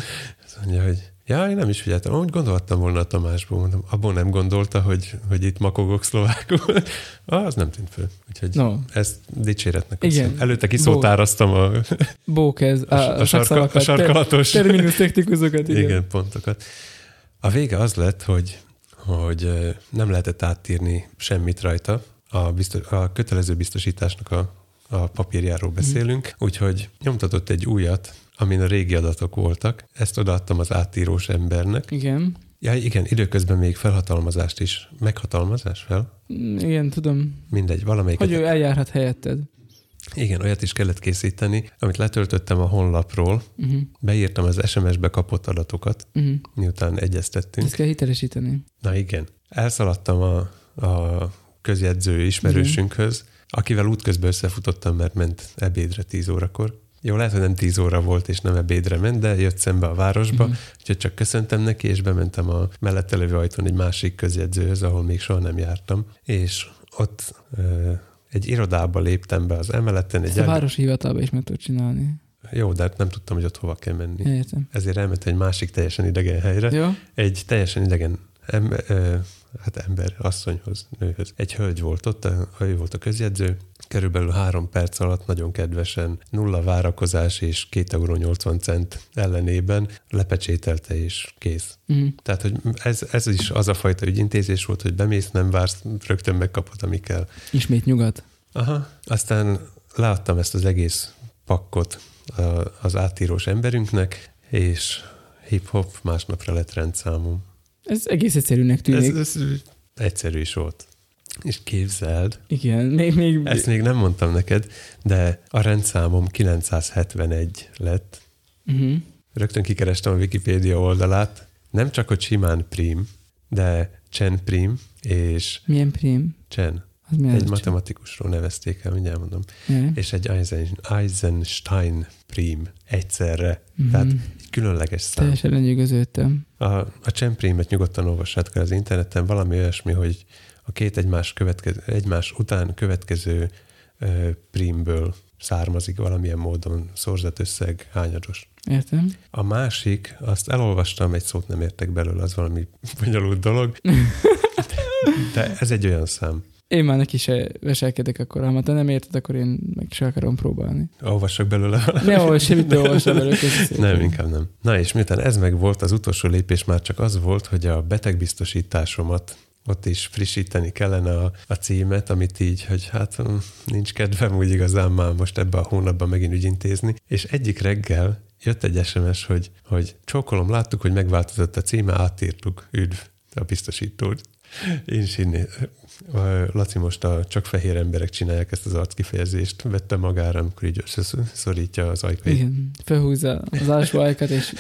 Azt mondja, hogy Ja, én nem is figyeltem. Úgy gondoltam volna a Tamásból, mondom, abból nem gondolta, hogy, hogy itt makogok szlovákul. ah, az nem tűnt föl. Úgyhogy No. ezt dicséretnek Igen. Igen. Előtte kiszótároztam a, Bók ez, a, a, a, sarka, a sarkalatos ter- terminus technikusokat, igen. igen. pontokat. A vége az lett, hogy, hogy nem lehetett átírni semmit rajta. A, biztos, a kötelező biztosításnak a, a papírjáról beszélünk, úgyhogy nyomtatott egy újat, amin a régi adatok voltak. Ezt odaadtam az átírós embernek. Igen. Ja, igen, időközben még felhatalmazást is. Meghatalmazás fel? Igen, tudom. Mindegy, valamelyiket. Hogy ő eljárhat helyetted. Igen, olyat is kellett készíteni, amit letöltöttem a honlapról, Uh-huh. beírtam az SMS-be kapott adatokat, Uh-huh. miután egyeztettünk. Ezt kell hitelesíteni. Na igen. Elszaladtam a, a közjegyző ismerősünkhöz, akivel útközben összefutottam, mert ment ebédre 10 órakor. Jó, lehet, hogy nem 10 óra volt, és nem ebédre ment, de jött szembe a városba, Mhm. uh-huh. úgyhogy csak köszöntem neki, és bementem a mellette levő ajtón egy másik közjegyzőhöz, ahol még soha nem jártam, és ott ö, egy irodába léptem be az emeleten. Egy Ezt a ág- városi hivatalba is meg tudod csinálni. Jó, de hát nem tudtam, hogy ott hova kell menni. Értem. Ezért elmentem egy másik teljesen idegen helyre. Jó? Egy teljesen idegen em, ö, hát ember, asszonyhoz, nőhöz. Egy hölgy volt ott, a, ő volt a közjegyző, körülbelül három perc alatt nagyon kedvesen, nulla várakozás és 2,80 euró cent ellenében lepecsételte és kész. Uh-huh. Tehát, hogy ez, ez is az a fajta ügyintézés volt, hogy bemész, nem vársz, rögtön megkapod, ami kell. Ismét nyugat. Aha. Aztán leadtam ezt az egész pakkot az átírós emberünknek, és hip-hop másnapra lett rendszámom. Ez egész egyszerűnek tűnik. Ez, ez egyszerű is volt. És képzeld, Igen, még, még ezt még nem mondtam neked, de a rendszámom 971 lett. uh-huh. Rögtön kikerestem a Wikipédia oldalát. Nem csak, hogy simán prim, de Chen prim és milyen prém? Chen. Az mi Egy matematikusról nevezték el, mindjárt mondom. Ja. És egy Eisen, Eisenstein prím egyszerre. Mhm. Tehát különleges szám. Teljesen lenyűgöződtem. A, a csemprémet nyugodtan olvassátok el az interneten, valami olyasmi, hogy a két egymás, következő, egymás után következő ö, prímből származik valamilyen módon szorzat összeg hányados. Értem? A másik, azt elolvastam, egy szót nem értek belőle, az valami bonyolult dolog, de ez egy olyan szám. Én már neki se veselkedek akkor, ha te nem érted, akkor én meg se akarom próbálni. Olvassak belőle? Ne olvas, semmit ne olvasol belőle. Nem, inkább nem. Na és miután ez meg volt, az utolsó lépés már csak az volt, hogy a betegbiztosításomat ott is frissíteni kellene a, a címet, amit így, hogy hát hm, nincs kedvem úgy igazán már most ebbe a hónapban megint ügyintézni. És egyik reggel jött egy SMS, hogy, hogy csókolom, láttuk, hogy megváltozott a címe, átírtuk, üdv a biztosítót. Én is. Laci most a csak fehér emberek csinálják ezt az arckifejezést, vette magára, amikor így összeszorítja az ajkait. Igen, felhúzza az alsó ajkat, és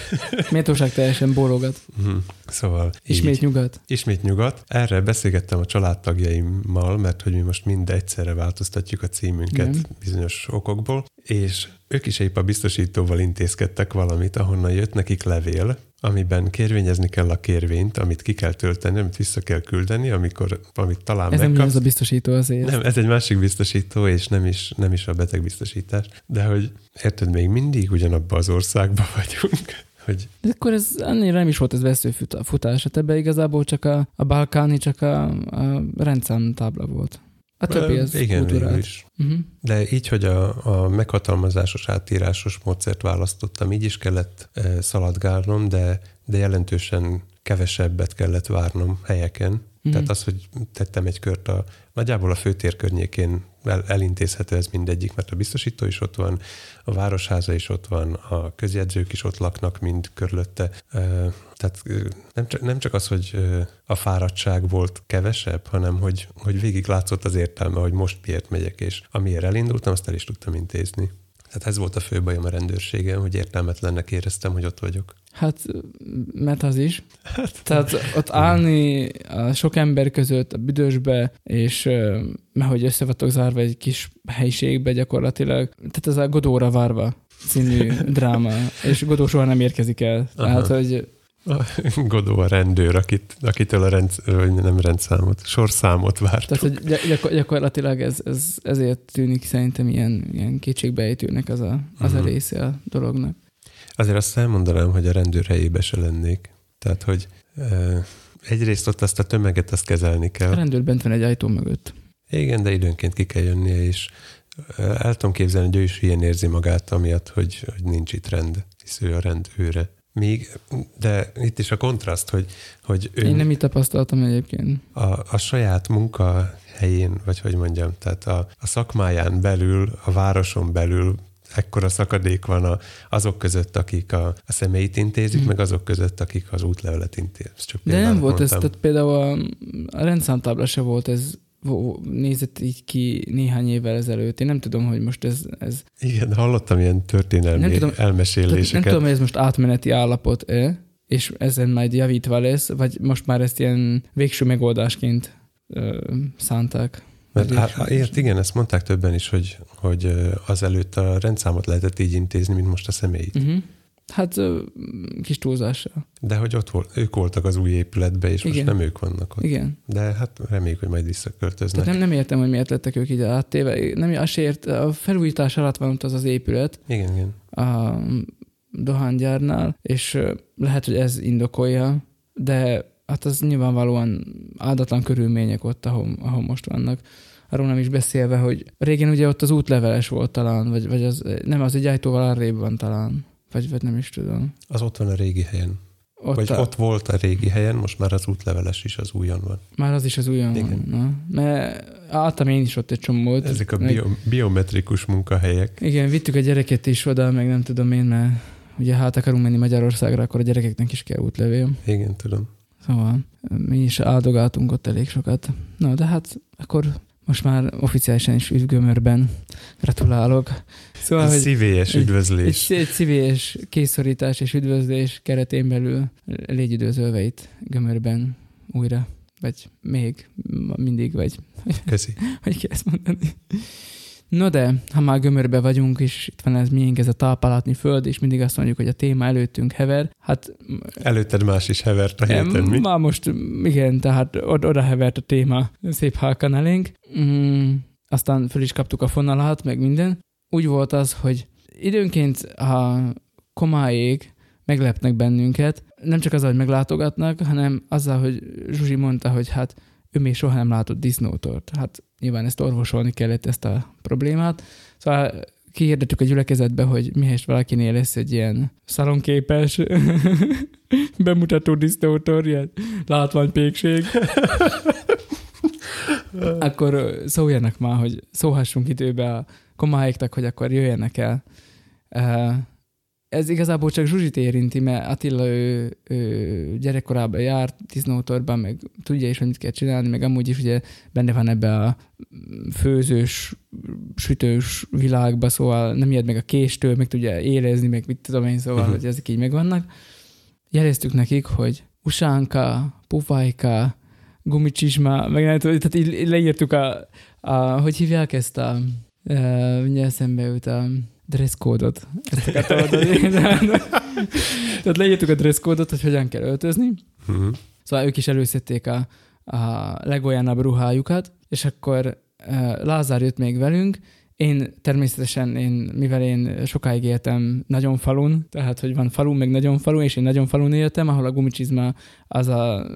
méltóság teljesen bólogat. Mhm. Szóval Ismét így. nyugat. Ismét nyugat. Erre beszélgettem a családtagjaimmal, mert hogy mi most mind egyszerre változtatjuk a címünket Igen. bizonyos okokból, és ők is épp a biztosítóval intézkedtek valamit, ahonnan jött nekik levél, amiben kérvényezni kell a kérvényt, amit ki kell tölteni, amit vissza kell küldeni, amikor, amit talán Ez nem megkapsz. az a biztosító azért. Nem, ez egy másik biztosító, és nem is, nem is a betegbiztosítás. De hogy érted, még mindig ugyanabban az országban vagyunk, hogy De akkor ez annyira nem is volt ez veszőfutás. Hát ebbe igazából csak a, a balkáni, csak a, a rendszámtábla volt. A többi az igen, végül kultúrált. is. Uh-huh. De így, hogy a, a meghatalmazásos átírásos módszert választottam, így is kellett e, szaladgálnom, de, de jelentősen kevesebbet kellett várnom helyeken. Mm. Tehát az, hogy tettem egy kört a, nagyjából a főtér környékén el, elintézhető ez mindegyik, mert a biztosító is ott van, a városháza is ott van, a közjegyzők is ott laknak mind körülötte. Tehát nem csak, nem csak az, hogy a fáradtság volt kevesebb, hanem hogy, hogy végig látszott az értelme, hogy most miért megyek, és amiért elindultam, azt el is tudtam intézni. Tehát ez volt a fő bajom a rendőrségen, hogy értelmetlennek éreztem, hogy ott vagyok. Hát, mert az is. Hát, Tehát ott állni a sok ember között a büdösbe, és mert hogy össze vagytok zárva egy kis helyiségbe gyakorlatilag, tehát ez a Godóra várva című dráma, és Godó soha nem érkezik el. Aha. Tehát, hogy A Godó a rendőr, akit, akitől a rend, vagy nem rendszámot, sorszámot várt. Tehát, hogy gy- gyakor- gyakorlatilag ez, ez, ezért tűnik szerintem ilyen, ilyen kétségbejtőnek az a, az a Mhm. része a dolognak. Azért azt elmondanám, hogy a rendőr helyébe se lennék. Tehát, hogy e, egyrészt ott azt a tömeget azt kezelni A kell. rendőr bent van egy ajtó mögött. Igen, de időnként ki kell jönnie, és el tudom képzelni, hogy ő is ilyen érzi magát, amiatt, hogy, hogy nincs itt rend, hisz ő a rend őre. Míg, de itt is a kontraszt, hogy, hogy ő Én nem így tapasztaltam egyébként. a, a saját munkahelyén, vagy hogy mondjam, tehát a, a szakmáján belül, a városon belül ekkora szakadék van a, azok között, akik a, a személyt intézik, Mhm. meg azok között, akik az útlevelet intézik. Csak De nem volt ez, mondtam. tehát például a, a rendszámtábla se volt ez nézett így ki néhány évvel ezelőtt. Én nem tudom, hogy most ez, ez Igen, hallottam ilyen történelmi Nem tudom- elmeséléseket. nem tudom, hogy ez most átmeneti állapot-e, és ezen majd javítva lesz, vagy most már ezt ilyen végső megoldásként ö, szánták. Mert Végső- á, ért, igen, ezt mondták többen is, hogy, hogy azelőtt a rendszámot lehetett így intézni, mint most a személyt. Uh-huh. Hát kis túlzással. De hogy ott volt, ők voltak az új épületbe, és Igen. most nem ők vannak ott. Igen. De hát reméljük, hogy majd visszaköltöznek. Tehát nem, nem értem, hogy miért lettek ők ide áttéve. Nem, azt ért, a felújítás alatt van ott az az épület Igen, igen. a dohánygyárnál, és lehet, hogy ez indokolja, de hát az nyilvánvalóan áldatlan körülmények ott, ahol, ahol most vannak. Arról nem is beszélve, hogy régen ugye ott az útleveles volt talán, vagy, vagy az, nem, az egy ajtóval arrébb van talán, vagy, vagy nem is tudom. Az ott van a régi helyen. Ott, Vagy a, ott volt a régi helyen, most már az útleveles is az újon van. Már az is az újon Igen. van. Na? Mert álltam én is ott egy csomót. Ezek a meg- bio, biometrikus munkahelyek. Igen, vittük a gyereket is oda, meg nem tudom én, mert ugye hát akarunk menni Magyarországra, akkor a gyerekeknek is kell útlevél. Igen, tudom. Szóval mi is áldogáltunk ott elég sokat. Na, de hát akkor most már oficiálisan is üdv Gömörben. Gratulálok. Szóval, Ez szívélyes egy- üdvözlés. egy, egy szívés készszorítás és üdvözlés keretén belül légy üdvözölve itt Gömörben újra. Vagy még mindig, vagy Köszi. hogy kell ezt mondani. No de, ha már gömörbe vagyunk, és itt van ez miénk, ez a talpalatni föld, és mindig azt mondjuk, hogy a téma előttünk hever, hát Előtted más is hevert a héten, mi? már most, igen, tehát od- oda hevert a téma szép halkan elénk. Mm, aztán föl is kaptuk a fonalat, meg minden. Úgy volt az, hogy időnként a komáék meglepnek bennünket, nem csak azzal, hogy meglátogatnak, hanem azzal, hogy Zsuzsi mondta, hogy hát ő még soha nem látott disznótort. Hát nyilván ezt orvosolni kellett, ezt a problémát. Szóval kihirdetük a gyülekezetbe, hogy mihelyest valakinél lesz egy ilyen szalonképes bemutató disznótor, ilyen látványpékség, akkor szóljanak már, hogy szólhassunk időbe a komáiknak, hogy akkor jöjjenek el. Ez igazából csak Zsuzsit érinti, mert Attila ő, ő gyerekkorában járt disznótorban, meg tudja is, hogy mit kell csinálni, meg amúgy is ugye benne van ebbe a főzős, sütős világba, szóval nem ijed meg a késtől, meg tudja érezni, meg mit tudom én, szóval, Mhm. hogy ezek így megvannak. Jeleztük nekik, hogy usánka, pufajka, gumicsizma, meg nem tudom, tehát így leírtuk a, a hogy hívják ezt a, uh, mindjárt eszembe jut a dresszkódot. Ezt akartam mondani. Tehát leírtuk a dresszkódot, hogy hogyan kell öltözni. Mhm. Szóval ők is előszedték a, a legoljánabb ruhájukat, és akkor uh, Lázár jött még velünk, én természetesen, én, mivel én sokáig éltem nagyon falun, tehát hogy van falu, meg nagyon falu, és én nagyon falun éltem, ahol a gumicsizma az a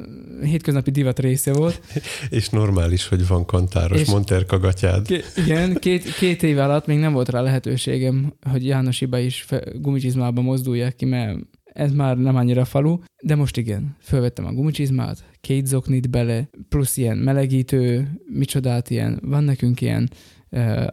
hétköznapi divat része volt. És normális, hogy van kantáros És- Monterka gatyád. Ké- igen, két, két év alatt még nem volt rá lehetőségem, hogy Jánosiba is fe, gumicsizmába mozduljak ki, mert ez már nem annyira falu, de most igen, fölvettem a gumicsizmát, két zoknit bele, plusz ilyen melegítő, micsodát ilyen, van nekünk ilyen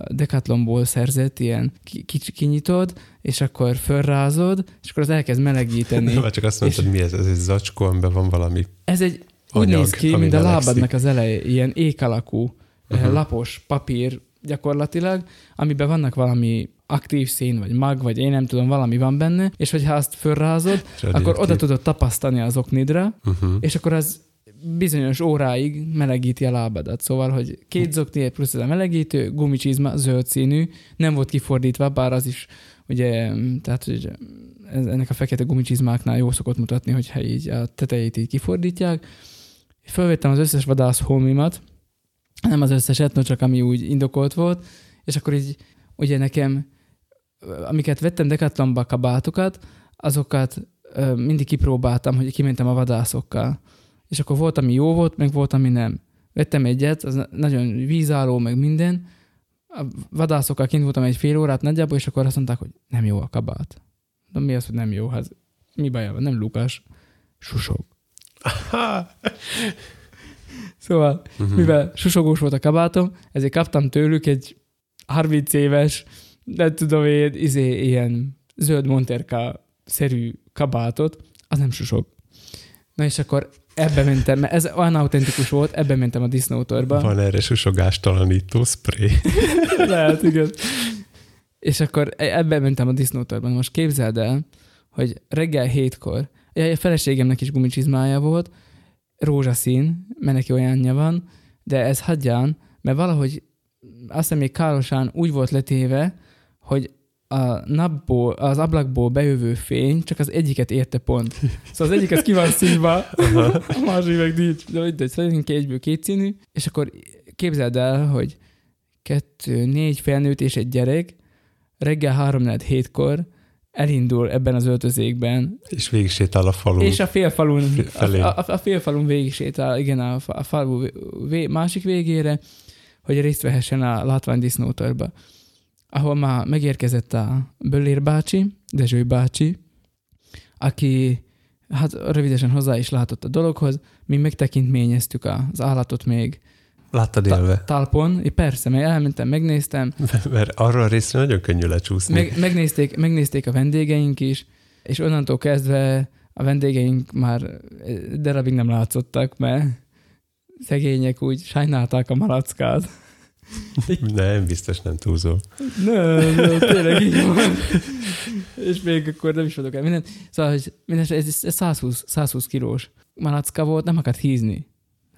Decathlonból szerzett, ilyen ki, ki, kinyitod, és akkor fölrázod, és akkor az elkezd melegíteni. Már csak azt mondtad, mi ez? Ez egy zacskó, amiben van valami Ez egy úgy anyag, néz ki, mint a lábadnak az eleje, ilyen ék alakú, Mhm. uh-huh. lapos papír gyakorlatilag, amiben vannak valami aktív szín, vagy mag, vagy én nem tudom, valami van benne, és hogyha azt fölrázod, akkor oda tudod tapasztani az oknidra, Uh-huh. és akkor az bizonyos óráig melegíti a lábadat. Szóval, hogy két zokni plusz ez a melegítő, gumicsizma, zöld színű, nem volt kifordítva, bár az is ugye, tehát hogy ez- ennek a fekete gumicsizmáknál jó szokott mutatni, hogyha így a tetejét így kifordítják. Fölvettem az összes vadász holmimat, nem az összeset, no csak ami úgy indokolt volt, és akkor így ugye nekem, amiket vettem Decathlonba kabátokat, azokat mindig kipróbáltam, hogy kimentem a vadászokkal. És akkor volt, ami jó volt, meg volt, ami nem. Vettem egyet, az na- nagyon vízálló, meg minden. A vadászokkal kint voltam egy fél órát nagyjából, és akkor azt mondták, hogy nem jó a kabát. De mi az, hogy nem jó? Hát mi baja van? Nem Lukás. Susog. Szóval, Uh-huh. mivel susogós volt a kabátom, ezért kaptam tőlük egy 30 éves, nem tudom én, izé, ilyen zöld monterka szerű kabátot, az nem susog. Na és akkor ebbe mentem, mert ez olyan autentikus volt, ebbe mentem a disznótorba. Van erre susogástalanító spray. Lehet, igen. És akkor e- ebbe mentem a disznótorban. Most képzeld el, hogy reggel hétkor, a feleségemnek is gumicsizmája volt, rózsaszín, mert neki olyanja van, de ez hagyján, mert valahogy azt hiszem még károsán úgy volt letéve, hogy a napból, az ablakból bejövő fény csak az egyiket érte pont. Szóval az egyik az ki van színva, a másik meg nincs. De mindegy, szerintem egyből két színű, és akkor képzeld el, hogy kettő, négy felnőtt és egy gyerek reggel három hétkor elindul ebben az öltözékben, És végig sétál a falun. és a félfalun, felé. a, a, a félfalun végig sétál, igen, a, a falu vé, másik végére, hogy részt vehessen a látványdisznótorba, ahol már megérkezett a Böllér bácsi, Dezső bácsi, aki hát rövidesen hozzá is látott a dologhoz, mi megtekintményeztük az állatot még Láttad élve? talpon, és persze, meg elmentem, megnéztem, Mert arra a részre nagyon könnyű lecsúszni. meg, megnézték, megnézték a vendégeink is, és onnantól kezdve a vendégeink már darabig nem látszottak, mert szegények úgy sajnálták a malackát. Nem, biztos nem túlzó. Nem, nem, tényleg így van. És még akkor nem is vagyok el minden. Szóval, hogy minden, ez, ez 120, 120 kilós malacka volt, nem akart hízni.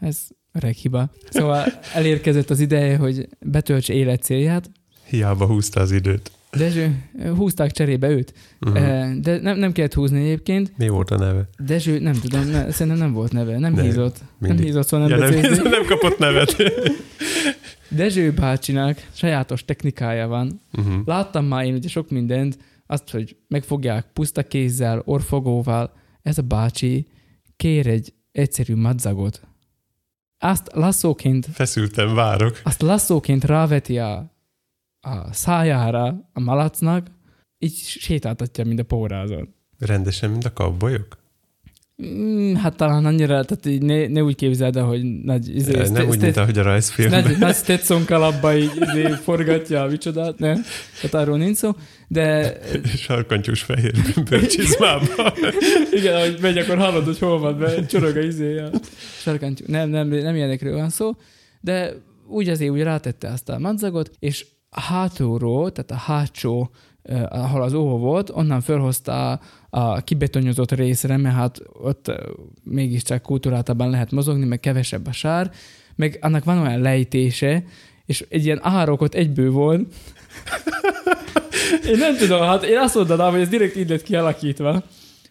Ez öreg hiba. Szóval elérkezett az ideje, hogy betöltse élet célját. Hiába húzta az időt. Dezső, húzták cserébe őt, Uh-huh. de nem, nem kellett húzni egyébként. Mi volt a neve? Dezső, nem tudom, ne, szerintem nem volt neve, nem Ne, hízott. Nem hízott, szóval nem Ja, nem, nem kapott nevet. Dezső bácsinak sajátos technikája van. Uh-huh. Láttam már én ugye sok mindent, azt, hogy megfogják puszta kézzel, orfogóval. Ez a bácsi kér egy egyszerű madzagot. Azt lasszóként, Feszülten várok. azt lasszóként ráveti a, a szájára a malacnak, így sétáltatja, mint a pórázon. Rendesen, mint a cowboyok? Mm, hát talán annyira, tehát így ne, ne úgy képzeld el, hogy nagy, izé, nem ste- úgy, mint ahogy a rajzfilmben. nagy, nagy Stetson kalapba így izé, forgatja a micsodát, nem? Tehát arról nincs szó, de Sarkantyús fehér bőrcsizmába. igen, ahogy megy, akkor hallod, hogy hol van, be, csorog a izé a sarkantyú. Nem, nem, nem ilyenekről van szó, de úgy azért úgy rátette azt a madzagot, és hátulról, tehát a hátsó, eh, ahol az óvó volt, onnan fölhozta a, kibetonyozott részre, mert hát ott mégiscsak kultúráltabban lehet mozogni, meg kevesebb a sár, meg annak van olyan lejtése, és egy ilyen árokot egyből volt. Én nem tudom, hát én azt mondanám, hogy ez direkt így lett kialakítva,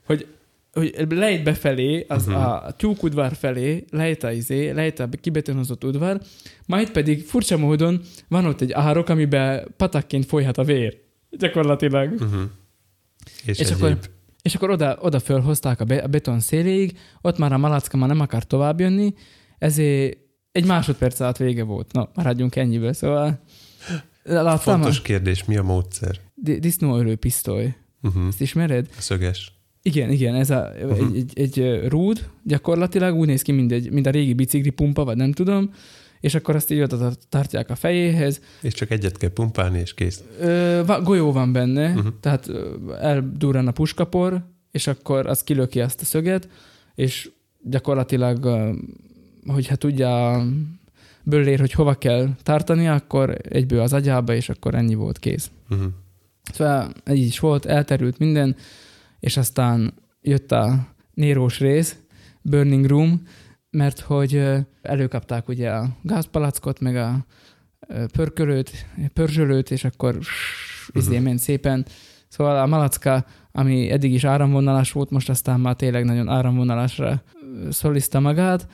hogy hogy lejt befelé, az uh-huh. a tyúkudvar felé, lejt a izé, lejt a kibetonozott udvar, majd pedig furcsa módon van ott egy árok, amiben patakként folyhat a vér. Gyakorlatilag. Uh-huh. És, És akkor-. És akkor oda, oda fölhozták a, be, a beton széléig, ott már a malacka már nem akar tovább jönni, ezért egy másodperc alatt vége volt. Na, maradjunk ennyiből, szóval... Láttam Fontos a kérdés, mi a módszer? di- disznóölő pisztoly. Uh-huh. Ezt ismered? A szöges. Igen, igen, ez a, uh-huh. egy, egy, egy rúd, gyakorlatilag úgy néz ki, mint, egy, mint a régi bicikli pumpa, vagy nem tudom, és akkor azt így oda tartják a fejéhez. És csak egyet kell pumpálni, és kész. Ö, golyó van benne, uh-huh. tehát eldurran a puskapor, és akkor az kilöki azt a szöget, és gyakorlatilag, ö, hogyha tudja a böllér, hogy hova kell tartani, akkor egyből az agyába, és akkor ennyi volt kész. Uh-huh. Szóval így is volt, elterült minden, és aztán jött a nérós rész, Burning Room, mert hogy előkapták ugye a gázpalackot, meg a pörkölőt, pörzsölőt, és akkor izé ment szépen. Szóval a malacka, ami eddig is áramvonalas volt, most aztán már tényleg nagyon áramvonalásra ö, szolizta magát.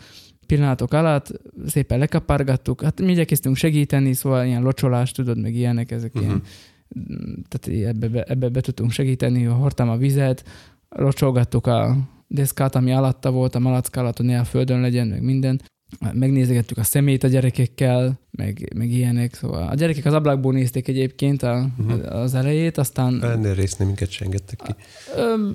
Pillanatok alatt szépen lekapargattuk. Hát mi igyekeztünk segíteni, szóval ilyen locsolás, tudod, meg ilyenek, ezek uh-huh. ilyen tehát ebbe, be- ebbe be tudtunk segíteni, hordtam a vizet, locsolgattuk a deszkát, ami alatta volt, a malacka alatt, hogy ne a földön legyen, meg minden. Megnézegettük a szemét a gyerekekkel, meg, meg ilyenek. Szóval a gyerekek az ablakból nézték egyébként a, Mhm. az elejét, aztán Ennél résznél minket se engedtek ki. Ö,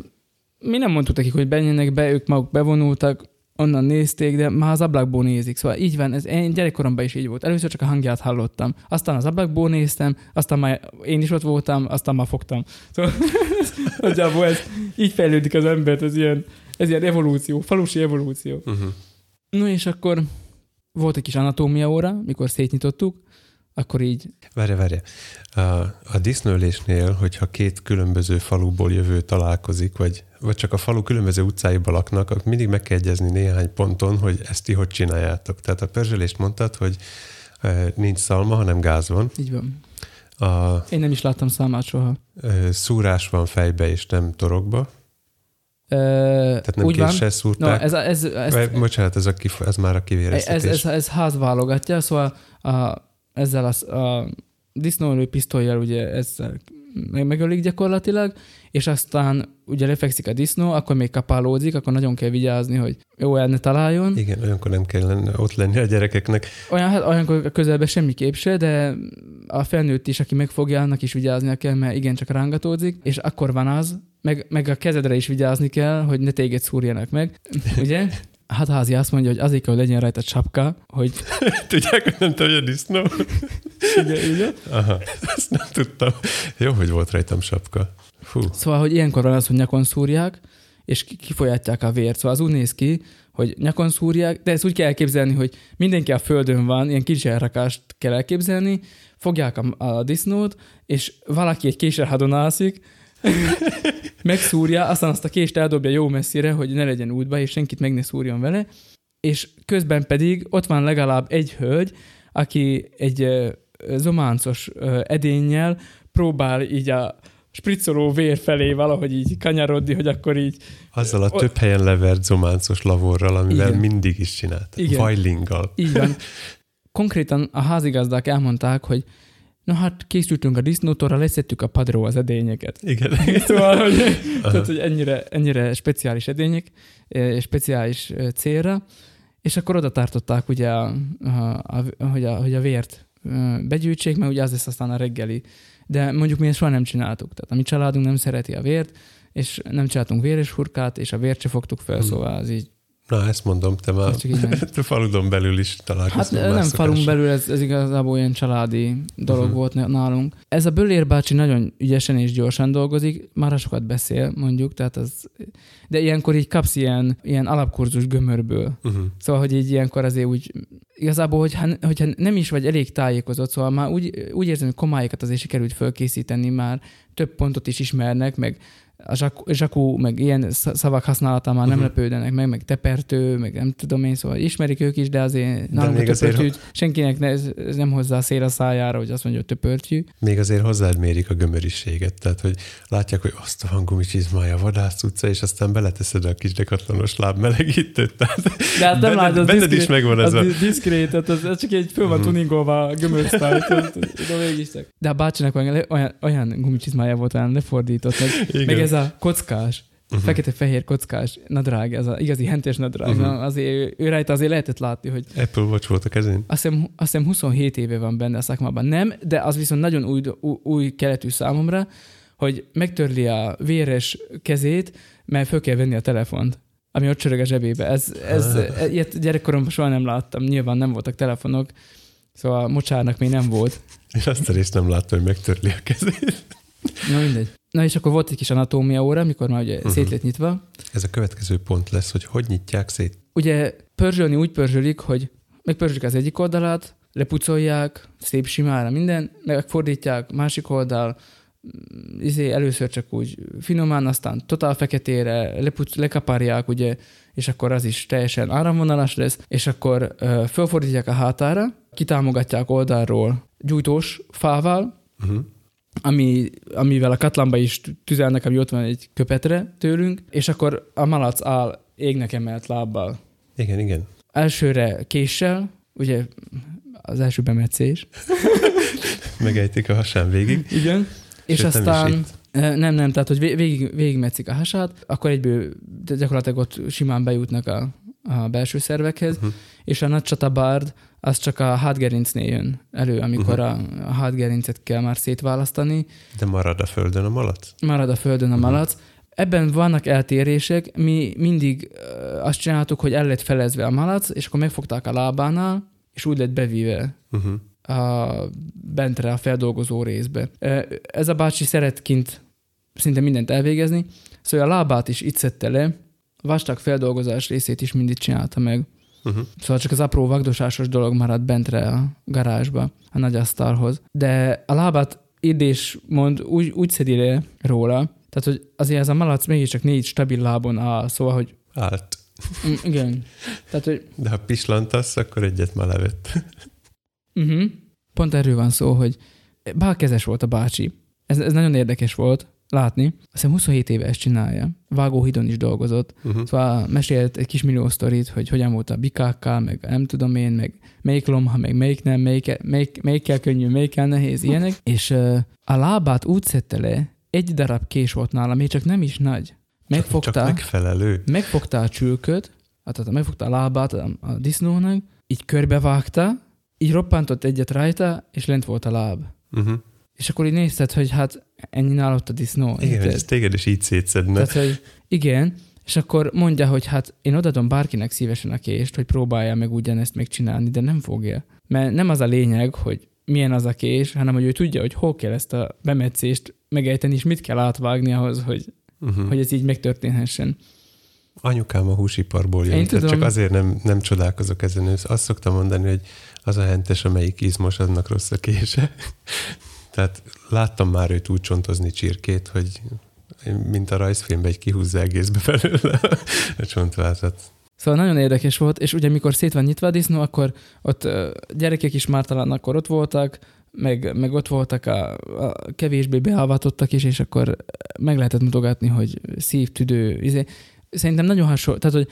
mi nem mondtuk nekik, hogy benjenek be, ők maguk bevonultak, onnan nézték, de már az ablakból nézik. Szóval így van, ez én gyerekkoromban is így volt. Először csak a hangját hallottam, aztán az ablakból néztem, aztán már én is ott voltam, aztán már fogtam. Szóval nagyjából ez így fejlődik az embert, ez ilyen, ez ilyen evolúció, falusi evolúció. Uh-huh. No és akkor volt egy kis anatómia óra, mikor szétnyitottuk, akkor így, Várja, várja. A, disznőlésnél, hogyha két különböző faluból jövő találkozik, vagy, vagy csak a falu különböző utcáiba laknak, akkor mindig meg kell egyezni néhány ponton, hogy ezt ti hogy csináljátok. Tehát a pörzsölést mondtad, hogy e, nincs szalma, hanem gáz van. így van. A Én nem is láttam számát soha. e, szúrás van fejbe és nem torokba. Tehát nem úgy késsel No, szúrták. ez, a, ez, ez, Vagy, bocsánat, ez, a kif, ez már a Ez, kivéreztetés. ez, ez ház válogatja, szóval a, ezzel a, a disznóölő pisztolyjal ugye meg- megölik gyakorlatilag, és aztán ugye lefekszik a disznó, akkor még kapálódzik, akkor nagyon kell vigyázni, hogy jó el ne találjon. Igen, olyankor nem kell ott lenni a gyerekeknek. Olyan, hát olyankor közelben semmiképp se, de a felnőtt is, aki megfogja, annak is vigyáznia kell, mert igen, csak rángatódzik, és akkor van az, meg, meg a kezedre is vigyázni kell, hogy ne téged szúrjanak meg, ugye? Hát házi azt mondja, hogy azért kell, hogy legyen rajta sapka, hogy Tudják, hogy nem te, hogy a disznó? igen, igen. Aha, ezt nem tudtam. Jó, hogy volt rajtam sapka. Fú. Szóval, hogy ilyenkor van az, hogy nyakon szúrják, és ki- kifolyatják a vért. Szóval az úgy néz ki, hogy nyakon szúrják, de ezt úgy kell elképzelni, hogy mindenki a földön van, ilyen kis elrakást kell elképzelni, fogják a, a disznót, és valaki egy késsel hadonászik, megszúrja, aztán azt a kést eldobja jó messzire, hogy ne legyen útba, és senkit meg ne szúrjon vele, és közben pedig ott van legalább egy hölgy, aki egy zománcos edénnyel próbál így a spriccoló vér felé valahogy így kanyarodni, hogy akkor így... Azzal a több helyen levert zománcos lavorral, amivel Igen. mindig is csinált. Igen. Vajlinggal. Így van. Konkrétan a házigazdák elmondták, hogy na hát készültünk a disznótorra, leszettük a padról az edényeket. Igen. Szóval, hogy, tehát, hogy ennyire, ennyire speciális edények, eh, speciális eh, célra, és akkor oda tartották ugye, a, a, a, hogy, a, hogy a vért eh, begyűjtsék, mert ugye az lesz aztán a reggeli. De mondjuk mi ezt soha nem csináltuk. Tehát a mi családunk nem szereti a vért, és nem csináltunk véres hurkát, és a vért se fogtuk fel, Hmm. szóval az így, Na, ezt mondom, te már te faludon belül is Hát találkoztál. nem falunk szokással. belül, ez, ez igazából ilyen családi dolog uh-huh. volt nálunk. Ez a Bölér bácsi nagyon ügyesen és gyorsan dolgozik, már sokat beszél, mondjuk, tehát az, de ilyenkor így kapsz ilyen, ilyen alapkurzus gömörből. Uh-huh. Szóval, hogy így ilyenkor azért úgy, igazából, hogyha, hogyha nem is vagy elég tájékozott, szóval már úgy, úgy érzem, hogy komályokat azért sikerült fölkészíteni, már több pontot is ismernek, meg a zsakú, zsakú meg ilyen sz- szavak használatán már nem Mhm. lepődnek meg, meg tepertő, meg nem tudom én, szóval ismerik ők is, de azért nálunk a azért, töpörtyű, senkinek ne, ez, ez nem hozzá a szél a szájára, hogy azt mondja, hogy töpörtyű. Még azért hozzád mérik a gömöriséget, tehát hogy látják, hogy azt a hanggumicsizmája vadász utca, és aztán beleteszed a kis dekatlanos lábmelegítőt. Tehát De hát nem benned, látod, benned is diszkrét- megvan ez az a... di- diszkrét, az, az csak egy föl van Mhm. tuningolva a gömörsztály, de mégis csak. De a bácsinak olyan, olyan, olyan gumicsizmája volt, olyan lefordított, meg, meg ez a kockás, Mhm. fekete-fehér kockás nadrág, ez az igazi hentes nadrág, uh-huh. azért ő, rajta azért lehetett látni, hogy Apple Watch volt a kezén. azt hiszem, azt hiszem 27 éve van benne a szakmában. Nem, de az viszont nagyon új, új, új keletű számomra, hogy megtörli a véres kezét, mert föl kell venni a telefont ami ott csörög a zsebébe. Ez, ez, Ah. ilyet gyerekkoromban soha nem láttam. Nyilván nem voltak telefonok, szóval mocsárnak még nem volt. Én azt a részt nem láttam, hogy megtörli a kezét. Na mindegy. Na és akkor volt egy kis anatómia óra, amikor már ugye uh-huh. szét lett nyitva. Ez a következő pont lesz, hogy hogy nyitják szét. Ugye pörzsölni úgy pörzsölik, hogy megpörzsölik az egyik oldalát, lepucolják, szép simára minden, megfordítják, másik oldal, mm, izé, először csak úgy finoman, aztán totál feketére, lepuc, lekaparják, ugye, és akkor az is teljesen áramvonalas lesz, és akkor ö, fölfordítják a hátára, kitámogatják oldalról gyújtós fával, Uh-huh. Ami, amivel a katlamba is tüzelnek, ami ott van egy köpetre tőlünk, és akkor a malac áll égnek emelt lábbal. Igen, igen. Elsőre késsel, ugye az első bemetszés, Megejtik a hasán végig. igen, és Sőt, nem aztán itt. Eh, Nem, nem, tehát hogy vé- végig, végigmetszik a hasát, akkor egyből gyakorlatilag ott simán bejutnak a, a belső szervekhez, Uh-huh. és a nagy csatabárd az csak a hátgerincnél jön elő, amikor Mhm. a, hátgerincet kell már szétválasztani, De marad a földön a malac? marad a földön a Mhm. malac. Ebben vannak eltérések, mi mindig azt csináltuk, hogy el lett felezve a malac, és akkor megfogták a lábánál, és úgy lett bevíve Uh-huh. a bentre, a feldolgozó részbe. Ez a bácsi szeret kint szinte mindent elvégezni, szóval a lábát is itt szedte le, vastag feldolgozás részét is mindig csinálta meg. Uh-huh. Szóval csak az apró vagdosásos dolog maradt bentre a garázsba, a nagy asztalhoz. De a lábát idés mond úgy, úgy szedi le róla, tehát hogy azért ez a malac mégiscsak négy stabil lábon áll, szóval, hogy Állt. mm, igen. Tehát, hogy De ha pislantasz, akkor egyet már levett. uh-huh. pont erről van szó, hogy bálkezes volt a bácsi. Ez, ez nagyon érdekes volt látni. Azt hiszem 27 éve ezt csinálja. Vágóhidon is dolgozott. Uh-huh. Szóval mesélt egy kis millió sztorit, hogy hogyan volt a bikákkal, meg nem tudom én, meg melyik lomha, meg melyik nem, melyik, melyik, melyikkel könnyű, melyikkel nehéz, ilyenek. És uh, a lábát úgy szedte le, egy darab kés volt nála, még csak nem is nagy. Csak Megfogta, megfelelő. megfogta a csülköt, hát tehát megfogta a lábát a, a disznónak, így körbevágta, így roppantott egyet rajta, és lent volt a láb. Uh-huh. És akkor így nézted, hogy hát ennyi nálott a disznó. Igen, érted? ez téged is így szétszedne. Tehát, hogy igen, és akkor mondja, hogy hát én odadom bárkinek szívesen a kést, hogy próbálja meg ugyanezt megcsinálni, de nem fogja. Mert nem az a lényeg, hogy milyen az a kés, hanem hogy ő tudja, hogy hol kell ezt a bemetszést megejteni, és mit kell átvágni ahhoz, hogy, Uh-huh. hogy ez így megtörténhessen. Anyukám a húsiparból Én jön, tudom. csak azért nem, nem csodálkozok ezen. Azt szoktam mondani, hogy az a hentes, amelyik izmos, annak rossz a kése. Tehát láttam már őt úgy csontozni csirkét, hogy mint a rajzfilmben egy kihúzza egészbe belőle a csontvázat. Szóval nagyon érdekes volt, és ugye mikor szét van nyitva a disznó, akkor ott gyerekek is már talán akkor ott voltak, meg, meg ott voltak a, a kevésbé beavatottak is, és akkor meg lehetett mutogatni, hogy szív, tüdő, izé. Szerintem nagyon hasonló, tehát hogy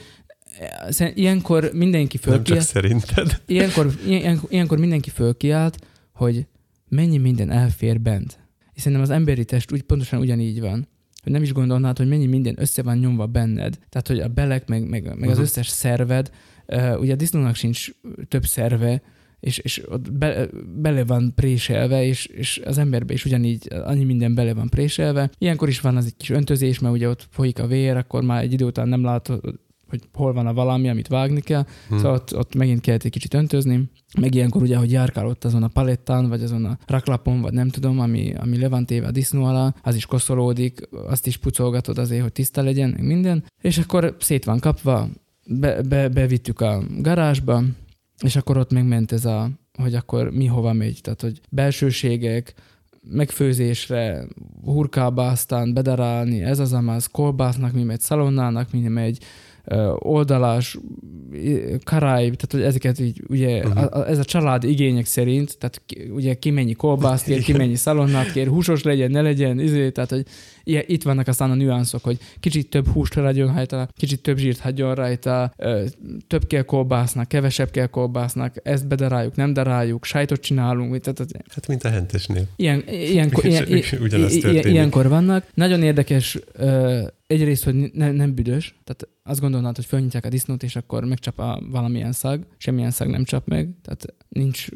ilyenkor mindenki fölkiált. Nem csak szerinted. Ilyenkor, ilyen, ilyenkor mindenki fölkiált, hogy mennyi minden elfér bent. És szerintem az emberi test úgy pontosan ugyanígy van, hogy nem is gondolnád, hogy mennyi minden össze van nyomva benned. Tehát, hogy a belek, meg, meg, meg uh-huh. az mhm. összes szerved, uh, ugye a disznónak sincs több szerve, és, és ott be, bele van préselve, és, és az emberbe is ugyanígy annyi minden bele van préselve. Ilyenkor is van az egy kis öntözés, mert ugye ott folyik a vér, akkor már egy idő után nem látod, hogy hol van a valami, amit vágni kell, hmm. szóval ott, ott megint kellett egy kicsit öntözni. Meg ilyenkor ugye, hogy járkálott azon a palettán, vagy azon a raklapon, vagy nem tudom, ami, ami le van téve a disznó alá, az is koszolódik, azt is pucolgatod azért, hogy tiszta legyen, meg minden. És akkor szét van kapva, be, be, bevittük a garázsba, és akkor ott megment ez a, hogy akkor mi hova megy, tehát hogy belsőségek, megfőzésre, hurkába aztán bedarálni, ez az amaz, kolbásznak mi megy, szalonnának mi megy, oldalás, karály, tehát hogy ezeket így, ugye uh-huh. a, ez a család igények szerint, tehát ugye ki mennyi kolbászt kér, ki mennyi szalonnát kér, húsos legyen, ne legyen, izé, tehát hogy ilyen, itt vannak aztán a nüanszok, hogy kicsit több húst legyen rajta, kicsit több zsírt hagyjon rajta, több kell kolbásznak, kevesebb kell kolbásznak, ezt bedaráljuk, nem daráljuk, sajtot csinálunk. Tehát, hát mint a hentesnél. Ilyen, ilyenkor, ilyen, ilyen, ilyenkor vannak. Nagyon érdekes egyrészt, hogy ne, nem büdös, tehát azt gondolnád, hogy fölnyitják a disznót, és akkor megcsap a valamilyen szag, semmilyen szag nem csap meg, tehát nincs,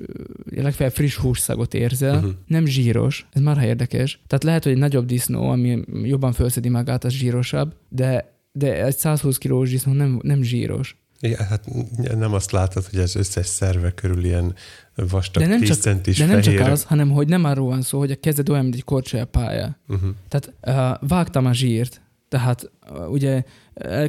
legfeljebb friss hússzagot érzel, uh-huh. nem zsíros, ez már érdekes. Tehát lehet, hogy egy nagyobb disznó, ami jobban felszedi magát, az zsírosabb, de, de egy 120 kilós disznó nem, nem zsíros. Igen, hát nem azt látod, hogy az összes szerve körül ilyen vastag de nem 10 csak, centis De nem fehér. csak az, hanem hogy nem arról van szó, hogy a kezed olyan, mint egy korcsolyapálya. Uh-huh. Tehát uh, vágtam a zsírt, tehát uh, ugye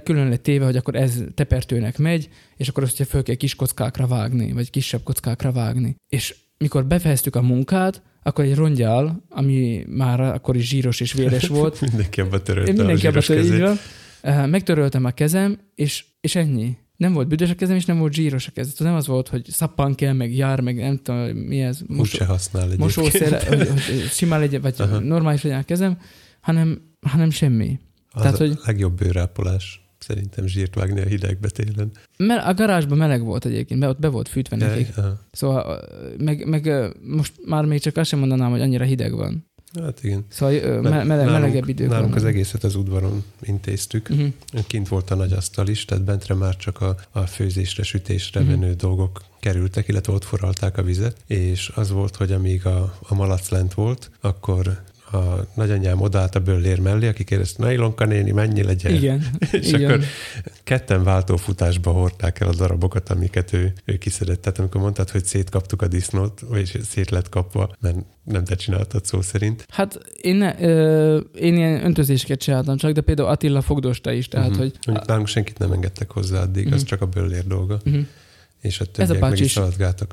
külön lett téve, hogy akkor ez tepertőnek megy, és akkor azt ugye föl kell kis kockákra vágni, vagy kisebb kockákra vágni. És mikor befejeztük a munkát, akkor egy rongyal, ami már akkor is zsíros és véres volt. mindenki abba törölte mindenki a zsíros abba kezét. Megtöröltem a kezem, és, és ennyi. Nem volt büdös a kezem, és nem volt zsíros a kezem. Nem az volt, hogy szappan kell, meg jár, meg nem tudom, mi ez. Mosó, se használ Mosószer, simán legyen, vagy Aha. normális legyen a kezem, hanem, hanem semmi. Az Tehát, a hogy... legjobb bőrápolás szerintem zsírt vágni a hidegbe télen. Mert a garázsban meleg volt egyébként, be, ott be volt fűtve nekik. Szóval meg, meg, most már még csak azt sem mondanám, hogy annyira hideg van. Hát igen. Szóval me- mele- melegebb idők Nálunk van. az egészet az udvaron intéztük. Uh-huh. Kint volt a nagy asztal is, tehát bentre már csak a, a főzésre, sütésre uh-huh. menő dolgok kerültek, illetve ott forralták a vizet, és az volt, hogy amíg a, a malac lent volt, akkor a nagyanyám odállt a böllér mellé, aki kérdezte, na Ilonka néni, mennyi legyen? Igen. és igen. akkor ketten váltófutásba hordták el a darabokat, amiket ő, ő kiszedett. Tehát amikor mondtad, hogy szétkaptuk a disznót, vagy szét lett kapva, mert nem te csináltad szó szerint. Hát én, ne, ö, én ilyen öntözéseket csináltam csak, de például Attila fogdosta is, tehát uh-huh. hogy... Mondjuk nálunk senkit nem engedtek hozzá addig, uh-huh. az csak a böllér dolga. Uh-huh. És a Ez a meg is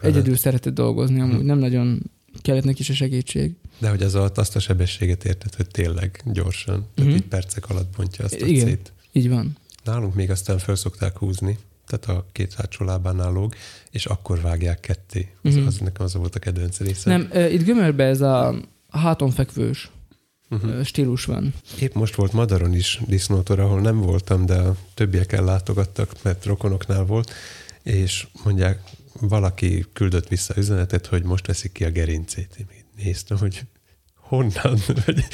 egyedül szeretett dolgozni, amúgy uh-huh. nem nagyon kellett neki is a segítség. De hogy az alatt azt a sebességet érted, hogy tényleg gyorsan, uh-huh. tehát így percek alatt bontja azt a Igen, szét. így van. Nálunk még aztán föl szokták húzni, tehát a két hátsó lábánál lóg, és akkor vágják ketté. Az, uh-huh. az nekem az volt a kedvenc része. Nem, itt gömörbe ez a háton fekvős uh-huh. stílus van. Épp most volt Madaron is disznótor, ahol nem voltam, de a többiek ellátogattak, mert rokonoknál volt, és mondják, valaki küldött vissza üzenetet, hogy most veszik ki a gerincét. Én néztem, hogy honnan, vagy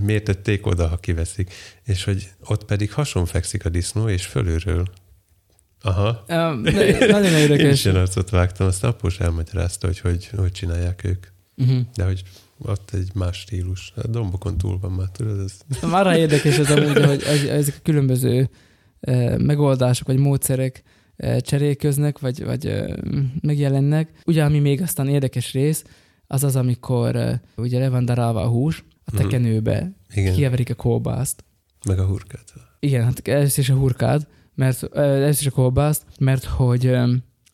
miért tették oda, ha kiveszik. És hogy ott pedig hason fekszik a disznó, és fölülről. Aha. Um, nagyon érdekes. Én is arcot vágtam, azt após elmagyarázta, hogy hogy, hogy csinálják ők. Uh-huh. De hogy ott egy más stílus. A dombokon túl van már, tudod? Ez... Már érdekes ez amúgy, hogy ezek a különböző megoldások, vagy módszerek cserélköznek, vagy, vagy megjelennek. Ugye, ami még aztán érdekes rész, az az, amikor ugye le van darálva a hús a mhm. tekenőbe, Igen. kieverik a kolbászt. Meg a hurkát. Igen, hát ez is a hurkát, mert ez is a kolbászt, mert hogy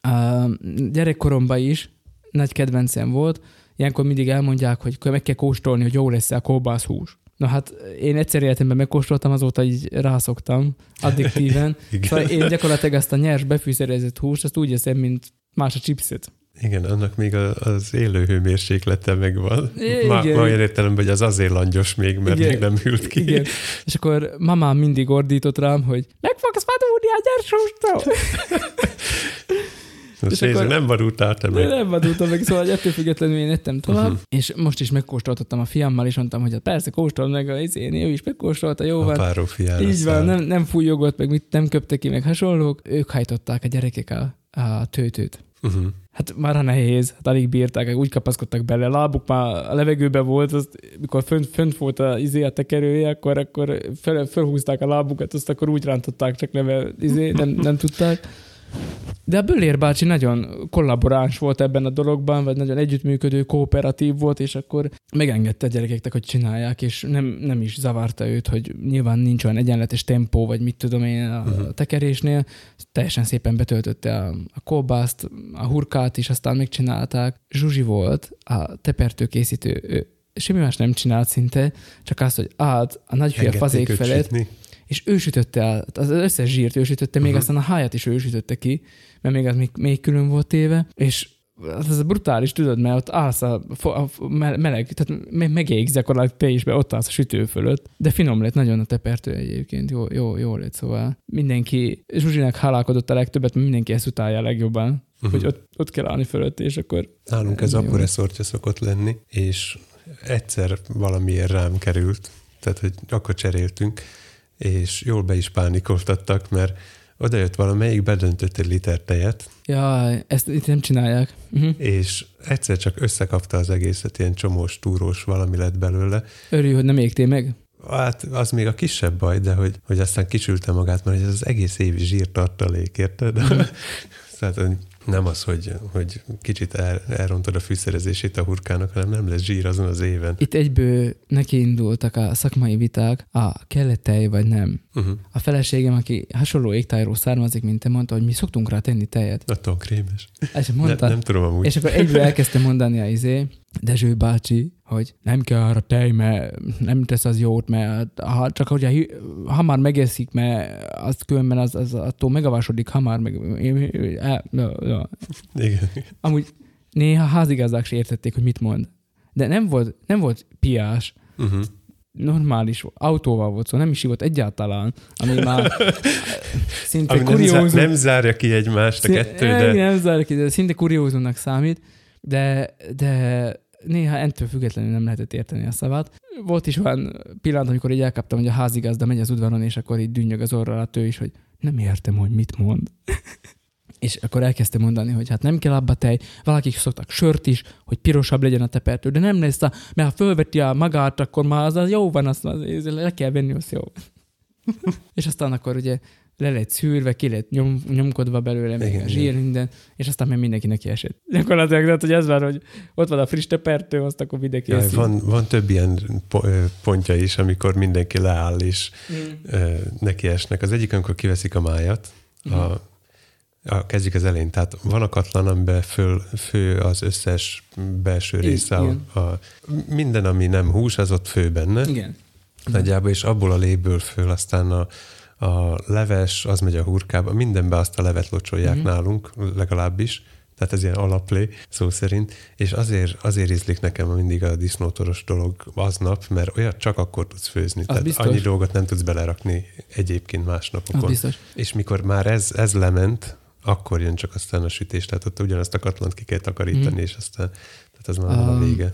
a gyerekkoromban is nagy kedvencem volt, ilyenkor mindig elmondják, hogy meg kell kóstolni, hogy jó lesz a kolbász hús. Na hát én egyszer életemben megkóstoltam, azóta így rászoktam addiktíven. szóval én gyakorlatilag ezt a nyers befűszerezett húst, azt úgy eszem, mint más a chipset. Igen, annak még az élő hőmérséklete megvan. Ma, ma olyan értelemben, hogy az azért langyos még, mert Igen. még nem hűlt ki. Igen. És akkor mamám mindig ordított rám, hogy meg fogsz vadulni a gyers hústól. és akkor, nem vadultál meg. Nem vadultam meg, szóval ettől függetlenül én ettem tovább, uh-huh. és most is megkóstoltattam a fiammal, és mondtam, hogy hát persze kóstol meg, a izén, ő is megkóstolta, jó van. Így van, nem, nem fújogott, meg mit nem köpte ki, meg hasonlók. Ők hajtották a gyerekek a, a tőtőt. Uh-huh. Hát már nehéz, hát alig bírták, úgy kapaszkodtak bele, lábuk már a levegőben volt, azt, mikor fönt, fönt volt a, izé, a tekerője, akkor, akkor fel, felhúzták a lábukat, azt akkor úgy rántották, csak nem, izé, nem, nem tudták. De a Böllér bácsi nagyon kollaboráns volt ebben a dologban, vagy nagyon együttműködő, kooperatív volt, és akkor megengedte a gyerekeknek, hogy csinálják, és nem, nem is zavarta őt, hogy nyilván nincs olyan egyenletes tempó, vagy mit tudom én a uh-huh. tekerésnél. Teljesen szépen betöltötte a, a kolbászt, a hurkát is, aztán megcsinálták. Zsuzsi volt a tepertőkészítő, ő semmi más nem csinált szinte, csak azt, hogy át a nagyfia fazék felett, sütni és ő sütötte el, az összes zsírt ő sütötte, még uh-huh. aztán a háját is ő sütötte ki, mert még az még, még külön volt téve, és ez brutális, tudod, mert ott állsz a, a meleg, tehát megégzek a te is be, ott állsz a sütő fölött, de finom lett nagyon a tepertő egyébként, jó, jó, jó lett, szóval mindenki, Zsuzsinak hálálkodott a legtöbbet, mert mindenki ezt utálja a legjobban, uh-huh. hogy ott, ott kell állni fölött, és akkor... Nálunk ez akkor reszortja szokott lenni, és egyszer valamiért rám került, tehát hogy akkor cseréltünk, és jól be is pánikoltattak, mert oda jött valamelyik, bedöntött egy liter tejet. Ja, ezt itt nem csinálják. Uh-huh. És egyszer csak összekapta az egészet, ilyen csomós, túrós valami lett belőle. Örül, hogy nem égtél meg? Hát az még a kisebb baj, de hogy, hogy aztán kisülte magát, mert ez az egész évi zsírtartalék, érted? Uh-huh. Tehát nem az, hogy, hogy kicsit el, elrontod a fűszerezését a hurkának, hanem nem lesz zsír azon az éven. Itt egyből nekiindultak a szakmai viták, a kellett vagy nem. Uh-huh. A feleségem, aki hasonló égtájról származik, mint te mondta, hogy mi szoktunk rá tenni tejet. Attól krémes. És mondta, nem, nem tudom amúgy. És akkor egyből elkezdte mondani a izé, Dezső bácsi, hogy nem kell arra tej, mert nem tesz az jót, mert ha, csak hogyha hamar megeszik, mert az különben az, az attól megavasodik hamar, meg... Ja, ja. Igen. Amúgy néha házigazdák se értették, hogy mit mond. De nem volt, nem volt piás. Uh-huh normális autóval volt szó, szóval nem is volt egyáltalán, ami már szinte ami kuriózum. Nem, zár, nem zárja ki egymást a kettő, de... Nem zárja ki, de szinte kuriózumnak számít, de, de néha entől függetlenül nem lehetett érteni a szavát. Volt is olyan pillanat, amikor így elkaptam, hogy a házigazda megy az udvaron, és akkor így dünnyög az orra alatt ő is, hogy nem értem, hogy mit mond. És akkor elkezdte mondani, hogy hát nem kell abba tej, valakik szoktak sört is, hogy pirosabb legyen a tepertő, de nem lesz, a, mert ha fölveti a magát, akkor már az, az jó van, azt az, le kell venni, az jó. és aztán akkor ugye le lett szűrve, ki lett nyom, nyomkodva belőle, meg a zsír, minden, és aztán még mindenki neki esett. Gyakorlatilag, tehát, hogy ez van, hogy ott van a friss tepertő, azt akkor mindenki Jaj, van, van több ilyen pontja is, amikor mindenki leáll, és mm. neki esnek. Az egyik, amikor kiveszik a májat, mm. a, a, kezdjük az elején. Tehát van a katlan, amiben föl, fő az összes belső része. A, a, minden, ami nem hús, az ott fő benne. Igen. Nagyjából, és abból a léből föl aztán a, a leves, az megy a hurkába, mindenbe azt a levet locsolják mm-hmm. nálunk, legalábbis, tehát ez ilyen alaplé, szó szerint, és azért, azért ízlik nekem mindig a disznótoros dolog aznap, mert olyat csak akkor tudsz főzni. Az tehát biztos. annyi dolgot nem tudsz belerakni egyébként más napokon. És mikor már ez, ez lement, akkor jön csak aztán a sütés, tehát ott ugyanazt a katlant ki kell takarítani, mm. és aztán, tehát az már um, a vége.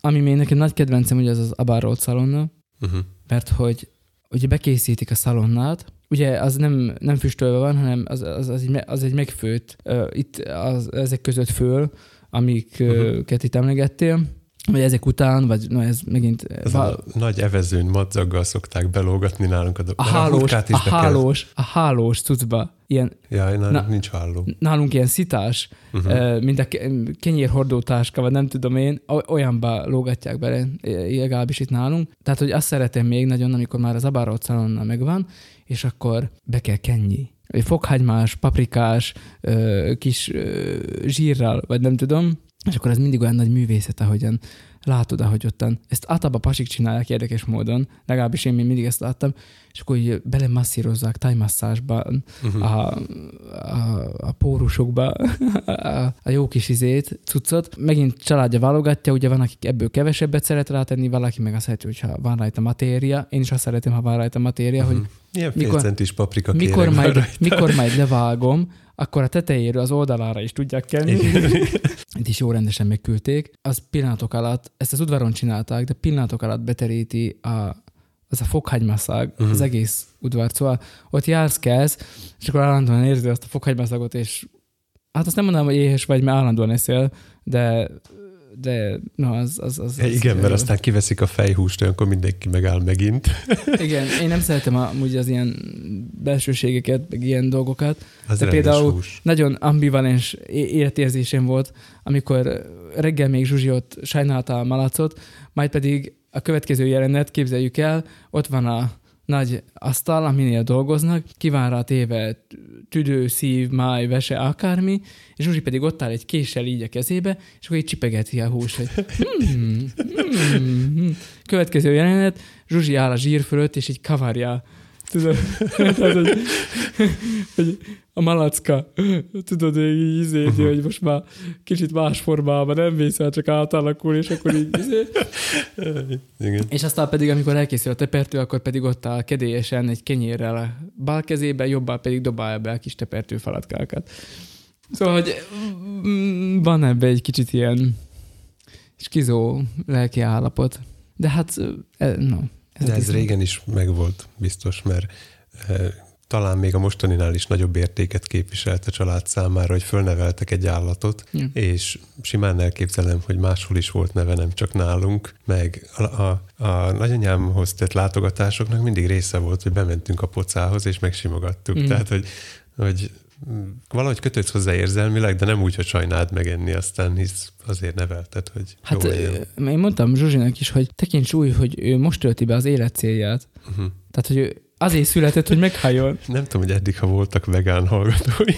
Ami még nekem nagy kedvencem, ugye az az Abarolt szalonna, uh-huh. mert hogy ugye bekészítik a szalonnát, ugye az nem, nem füstölve van, hanem az, az, az, egy, az egy megfőtt, uh, itt az, ezek között föl, amiket uh-huh. itt emlegettél, vagy ezek után, vagy na ez megint... Ez val- a nagy evezőn madzaggal szokták belógatni nálunk a, a hálós, a, a hálós, a hálós cuccba. Ilyen, Jaj, nálunk na, nincs háló. Nálunk ilyen szitás, uh-huh. mint a kenyérhordó táska, vagy nem tudom én, olyanba lógatják bele, legalábbis itt nálunk. Tehát, hogy azt szeretem még nagyon, amikor már az abárolt szalonna megvan, és akkor be kell kenni. Fokhagymás, paprikás, kis zsírral, vagy nem tudom, és akkor ez mindig olyan nagy művészet, ahogyan látod, ahogy ottan, ezt általában pasik csinálják érdekes módon, legalábbis én még mindig ezt láttam, és akkor így belemasszírozzák tájmasszásban uh-huh. a, a, a pórusokba a, a jó kis izét, cuccot. Megint családja válogatja, ugye van, akik ebből kevesebbet szeret rátenni, valaki meg azt szereti, hogyha van rajta matéria. Én is azt szeretem, ha van rajta matéria, uh-huh. hogy Ilyen mikor, centis paprika mikor majd, mikor majd levágom, akkor a tetejéről az oldalára is tudják kenni. Itt is jó rendesen megküldték. Az pillanatok alatt, ezt az udvaron csinálták, de pillanatok alatt beteríti a, az a fokhagymaszag, uh-huh. az egész udvar. Szóval ott jársz, kelsz, és akkor állandóan érzi azt a fokhagymaszagot, és hát azt nem mondanám, hogy éhes vagy, mert állandóan eszel, de de na, az... az, az, az Igen, az mert aztán kiveszik a fejhúst, akkor mindenki megáll megint. Igen, én nem szeretem amúgy az ilyen belsőségeket, meg ilyen dolgokat. Az de például hús. nagyon ambivalens életérzésem volt, amikor reggel még Zsuzsi ott sajnálta a malacot, majd pedig a következő jelenet, képzeljük el, ott van a nagy asztal, aminél dolgoznak, kíván rá téve tüdő, szív, máj, vese, akármi, és Zsuzsi pedig ott áll egy késsel így a kezébe, és akkor így csipegeti a hús, hogy hmm, hmm, hmm. Következő jelenet, Zsuzsi áll a zsír fölött, és így kavarja Tudod, tehát, hogy, hogy a malacka, tudod, hogy így izé, uh-huh. hogy most már kicsit más formában nem vészel, csak átalakul, és akkor így izé. Igen. És aztán pedig, amikor elkészül a tepertő, akkor pedig ott áll kedélyesen egy kenyérrel a bal kezébe, jobbá pedig dobálja be a kis tepertő falatkákat. Szóval, hogy van ebbe egy kicsit ilyen skizó lelki állapot. De hát, no, ez De ez régen is megvolt, biztos, mert e, talán még a mostaninál is nagyobb értéket képviselt a család számára, hogy fölneveltek egy állatot, ja. és simán elképzelem, hogy máshol is volt neve, nem csak nálunk, meg a, a, a nagyanyámhoz tett látogatásoknak mindig része volt, hogy bementünk a pocához, és megsimogattuk. Mm. Tehát, hogy, hogy valahogy kötődsz hozzá érzelmileg, de nem úgy, hogy sajnáld megenni aztán, hisz azért nevelted, hogy Hát én mondtam Zsuzsinak is, hogy tekints úgy, hogy ő most tölti be az élet célját. Uh-huh. Tehát, hogy ő azért született, hogy meghajol. Nem tudom, hogy eddig, ha voltak vegán hallgatói.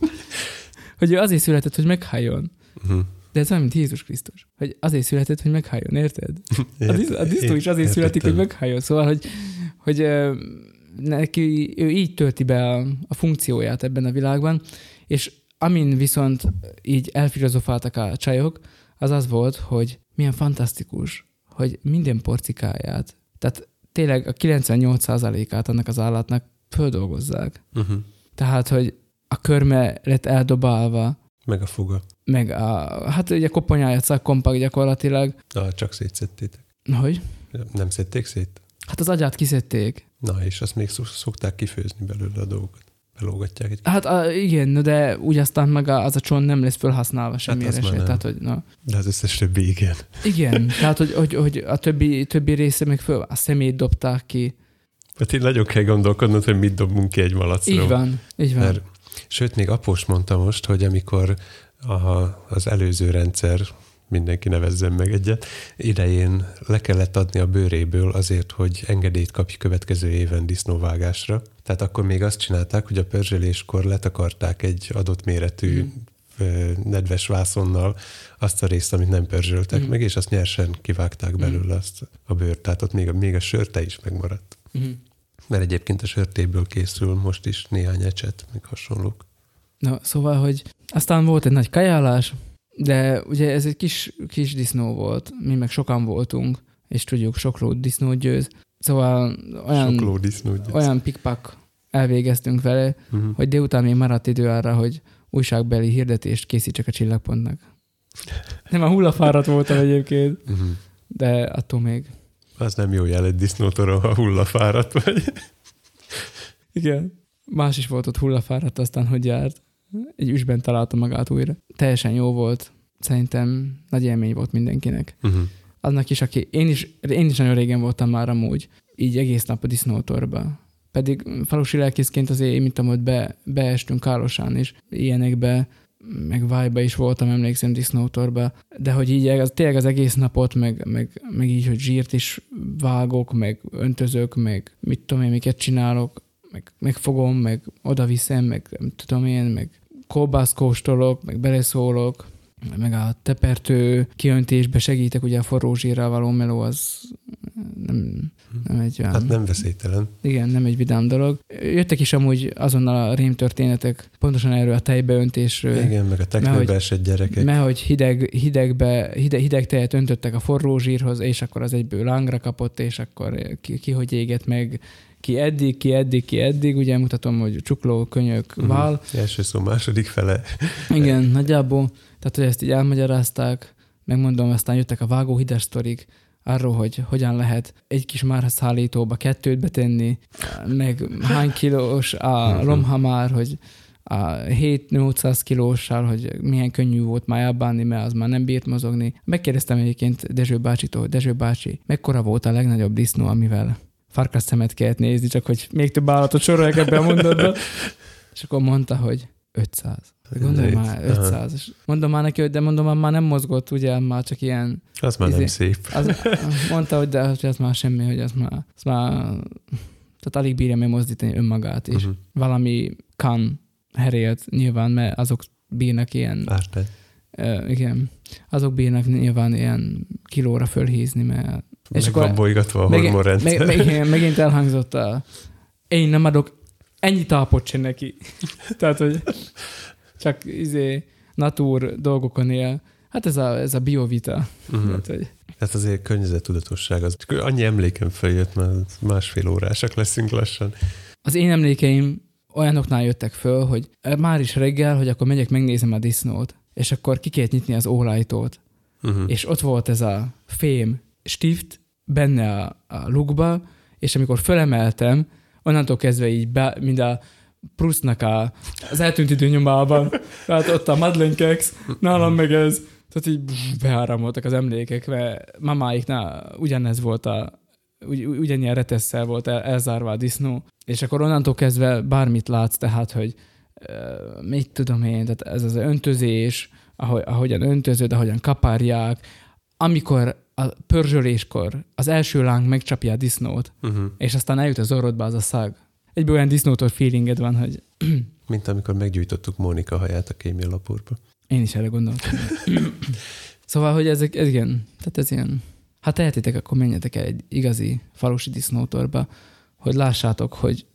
hogy ő azért született, hogy meghajol. Uh-huh. De ez olyan, mint Jézus Krisztus. Hogy azért született, hogy meghajol, érted? Disz, a disztó is azért születik, hogy meghajol. Szóval, hogy, hogy neki ő így tölti be a, a funkcióját ebben a világban, és amin viszont így elfilozofáltak a csajok, az az volt, hogy milyen fantasztikus, hogy minden porcikáját, tehát tényleg a 98%-át annak az állatnak földolgozzák. Uh-huh. Tehát, hogy a körme lett eldobálva. Meg a foga. Meg a, hát ugye a koponyája szakkompakt gyakorlatilag. Ah, csak szétszedtétek. Hogy? Nem szedték szét? Hát az agyát kiszedték. Na, és azt még szokták kifőzni belőle a dolgokat. Belógatják egy Hát a, igen, de úgy aztán meg az a csont nem lesz felhasználva semmire hát se. Tehát, hogy, na. De az összes többi igen. Igen, tehát hogy, hogy, hogy a többi, többi része meg föl, a szemét dobták ki. Hát én nagyon kell gondolkodnod, hogy mit dobunk ki egy malacról. Így van, így van. Mert, sőt, még Apos mondta most, hogy amikor a, az előző rendszer mindenki nevezzen meg egyet. Idején le kellett adni a bőréből azért, hogy engedélyt kapj következő éven disznóvágásra. Tehát akkor még azt csinálták, hogy a perzseléskor letakarták egy adott méretű mm nedves vászonnal azt a részt, amit nem perzsöltek mm. meg, és azt nyersen kivágták mm. belőle azt a bőrt. Tehát ott még, még a sörte is megmaradt. Mm. Mert egyébként a sörtéből készül most is néhány ecset, még hasonlók. Na, szóval, hogy aztán volt egy nagy kajálás, de ugye ez egy kis, kis disznó volt, mi meg sokan voltunk, és tudjuk, sokló disznót győz. Szóval olyan, olyan pikpak elvégeztünk vele, uh-huh. hogy délután még maradt idő arra, hogy újságbeli hirdetést készítsek a csillagpontnak. Nem, a hullafáradt voltam egyébként, uh-huh. de attól még. Az nem jó jel egy disznótoron, ha hullafáradt vagy. Igen. Más is volt ott hullafáradt, aztán hogy járt egy üsben találta magát újra. Teljesen jó volt. Szerintem nagy élmény volt mindenkinek. Uh-huh. Annak is, aki... Én is, én is nagyon régen voltam már amúgy, így egész nap a disznótorba. Pedig falusi lelkészként azért, mint tudom, hogy be, beestünk Kálosán is, ilyenekbe, meg Vájba is voltam, emlékszem disznótorba, de hogy így az, tényleg az egész napot, meg, meg, meg így, hogy zsírt is vágok, meg öntözök, meg mit tudom én, miket csinálok, meg megfogom, meg oda viszem, meg nem tudom én, meg kolbász kóstolok, meg beleszólok, meg a tepertő kiöntésbe segítek, ugye a forró zsírral való meló az nem, nem egy olyan... Hát nem veszélytelen. Igen, nem egy vidám dolog. Jöttek is amúgy azonnal a rémtörténetek, pontosan erről a tejbeöntésről. Igen, meg a teknőbe esett gyerekek. Mert hogy hideg, hidegbe, hideg, hideg tejet öntöttek a forró zsírhoz, és akkor az egyből lángra kapott, és akkor ki, ki hogy égett meg ki eddig, ki eddig, ki eddig, ugye mutatom, hogy csukló, könyök, uh-huh. vál. Első szó, második fele. Igen, nagyjából. Tehát, hogy ezt így elmagyarázták, megmondom, aztán jöttek a vágó hides sztorik, arról, hogy hogyan lehet egy kis márhaszállítóba kettőt betenni, meg hány kilós a lomhamár, hogy a 7-800 kilóssal, hogy milyen könnyű volt már elbánni, mert az már nem bírt mozogni. Megkérdeztem egyébként Dezső bácsitól, Dezső bácsi, mekkora volt a legnagyobb disznó, amivel farkas szemet kellett nézni, csak hogy még több állatot sorolják ebbe a mondatba. És akkor mondta, hogy 500. Gondolj már, 500. És mondom már neki, hogy de mondom, már nem mozgott, ugye, már csak ilyen... Az már izé, nem szép. Az, mondta, hogy de hogy az már semmi, hogy az már, az már tehát alig bírja még mozdítani önmagát, és uh-huh. valami kan herélt nyilván, mert azok bírnak ilyen... Uh, igen. Azok bírnak nyilván ilyen kilóra fölhízni, mert... És akkor bolygatva a hormonrendszer. Meg, meg, megint elhangzott a... Én nem adok ennyi tápot sem neki. Tehát, hogy csak izé, natúr dolgokon él. Hát ez a, ez a biovita. Uh-huh. Hát, hogy... Hát azért környezettudatosság, az csak annyi emlékem feljött, mert másfél órásak leszünk lassan. Az én emlékeim olyanoknál jöttek föl, hogy már is reggel, hogy akkor megyek, megnézem a disznót, és akkor ki nyitni az ólajtót. Uh-huh. És ott volt ez a fém stift benne a, a lukba, és amikor fölemeltem, onnantól kezdve így be, mind a Prusznak a, az eltűnt idő nyomában, tehát ott a Madeleine Kex, nálam meg ez, tehát így beáramoltak az emlékek, mert mamáiknál ugyanez volt a, ugy, ugyanilyen retesszel volt el, elzárva a disznó, és akkor onnantól kezdve bármit látsz, tehát, hogy mit tudom én, tehát ez az öntözés, ahogy, ahogyan öntözöd, ahogyan kapárják, amikor a pörzsöléskor az első láng megcsapja a disznót, uh-huh. és aztán eljut az orrodba az a szag. Egyből olyan disznótól feelinged van, hogy... Mint amikor meggyújtottuk Mónika haját a kémia lapurba. Én is erre gondoltam. szóval, hogy ezek, ez igen, tehát ez ilyen... Ha tehetitek, akkor menjetek el egy igazi falusi disznótorba, hogy lássátok, hogy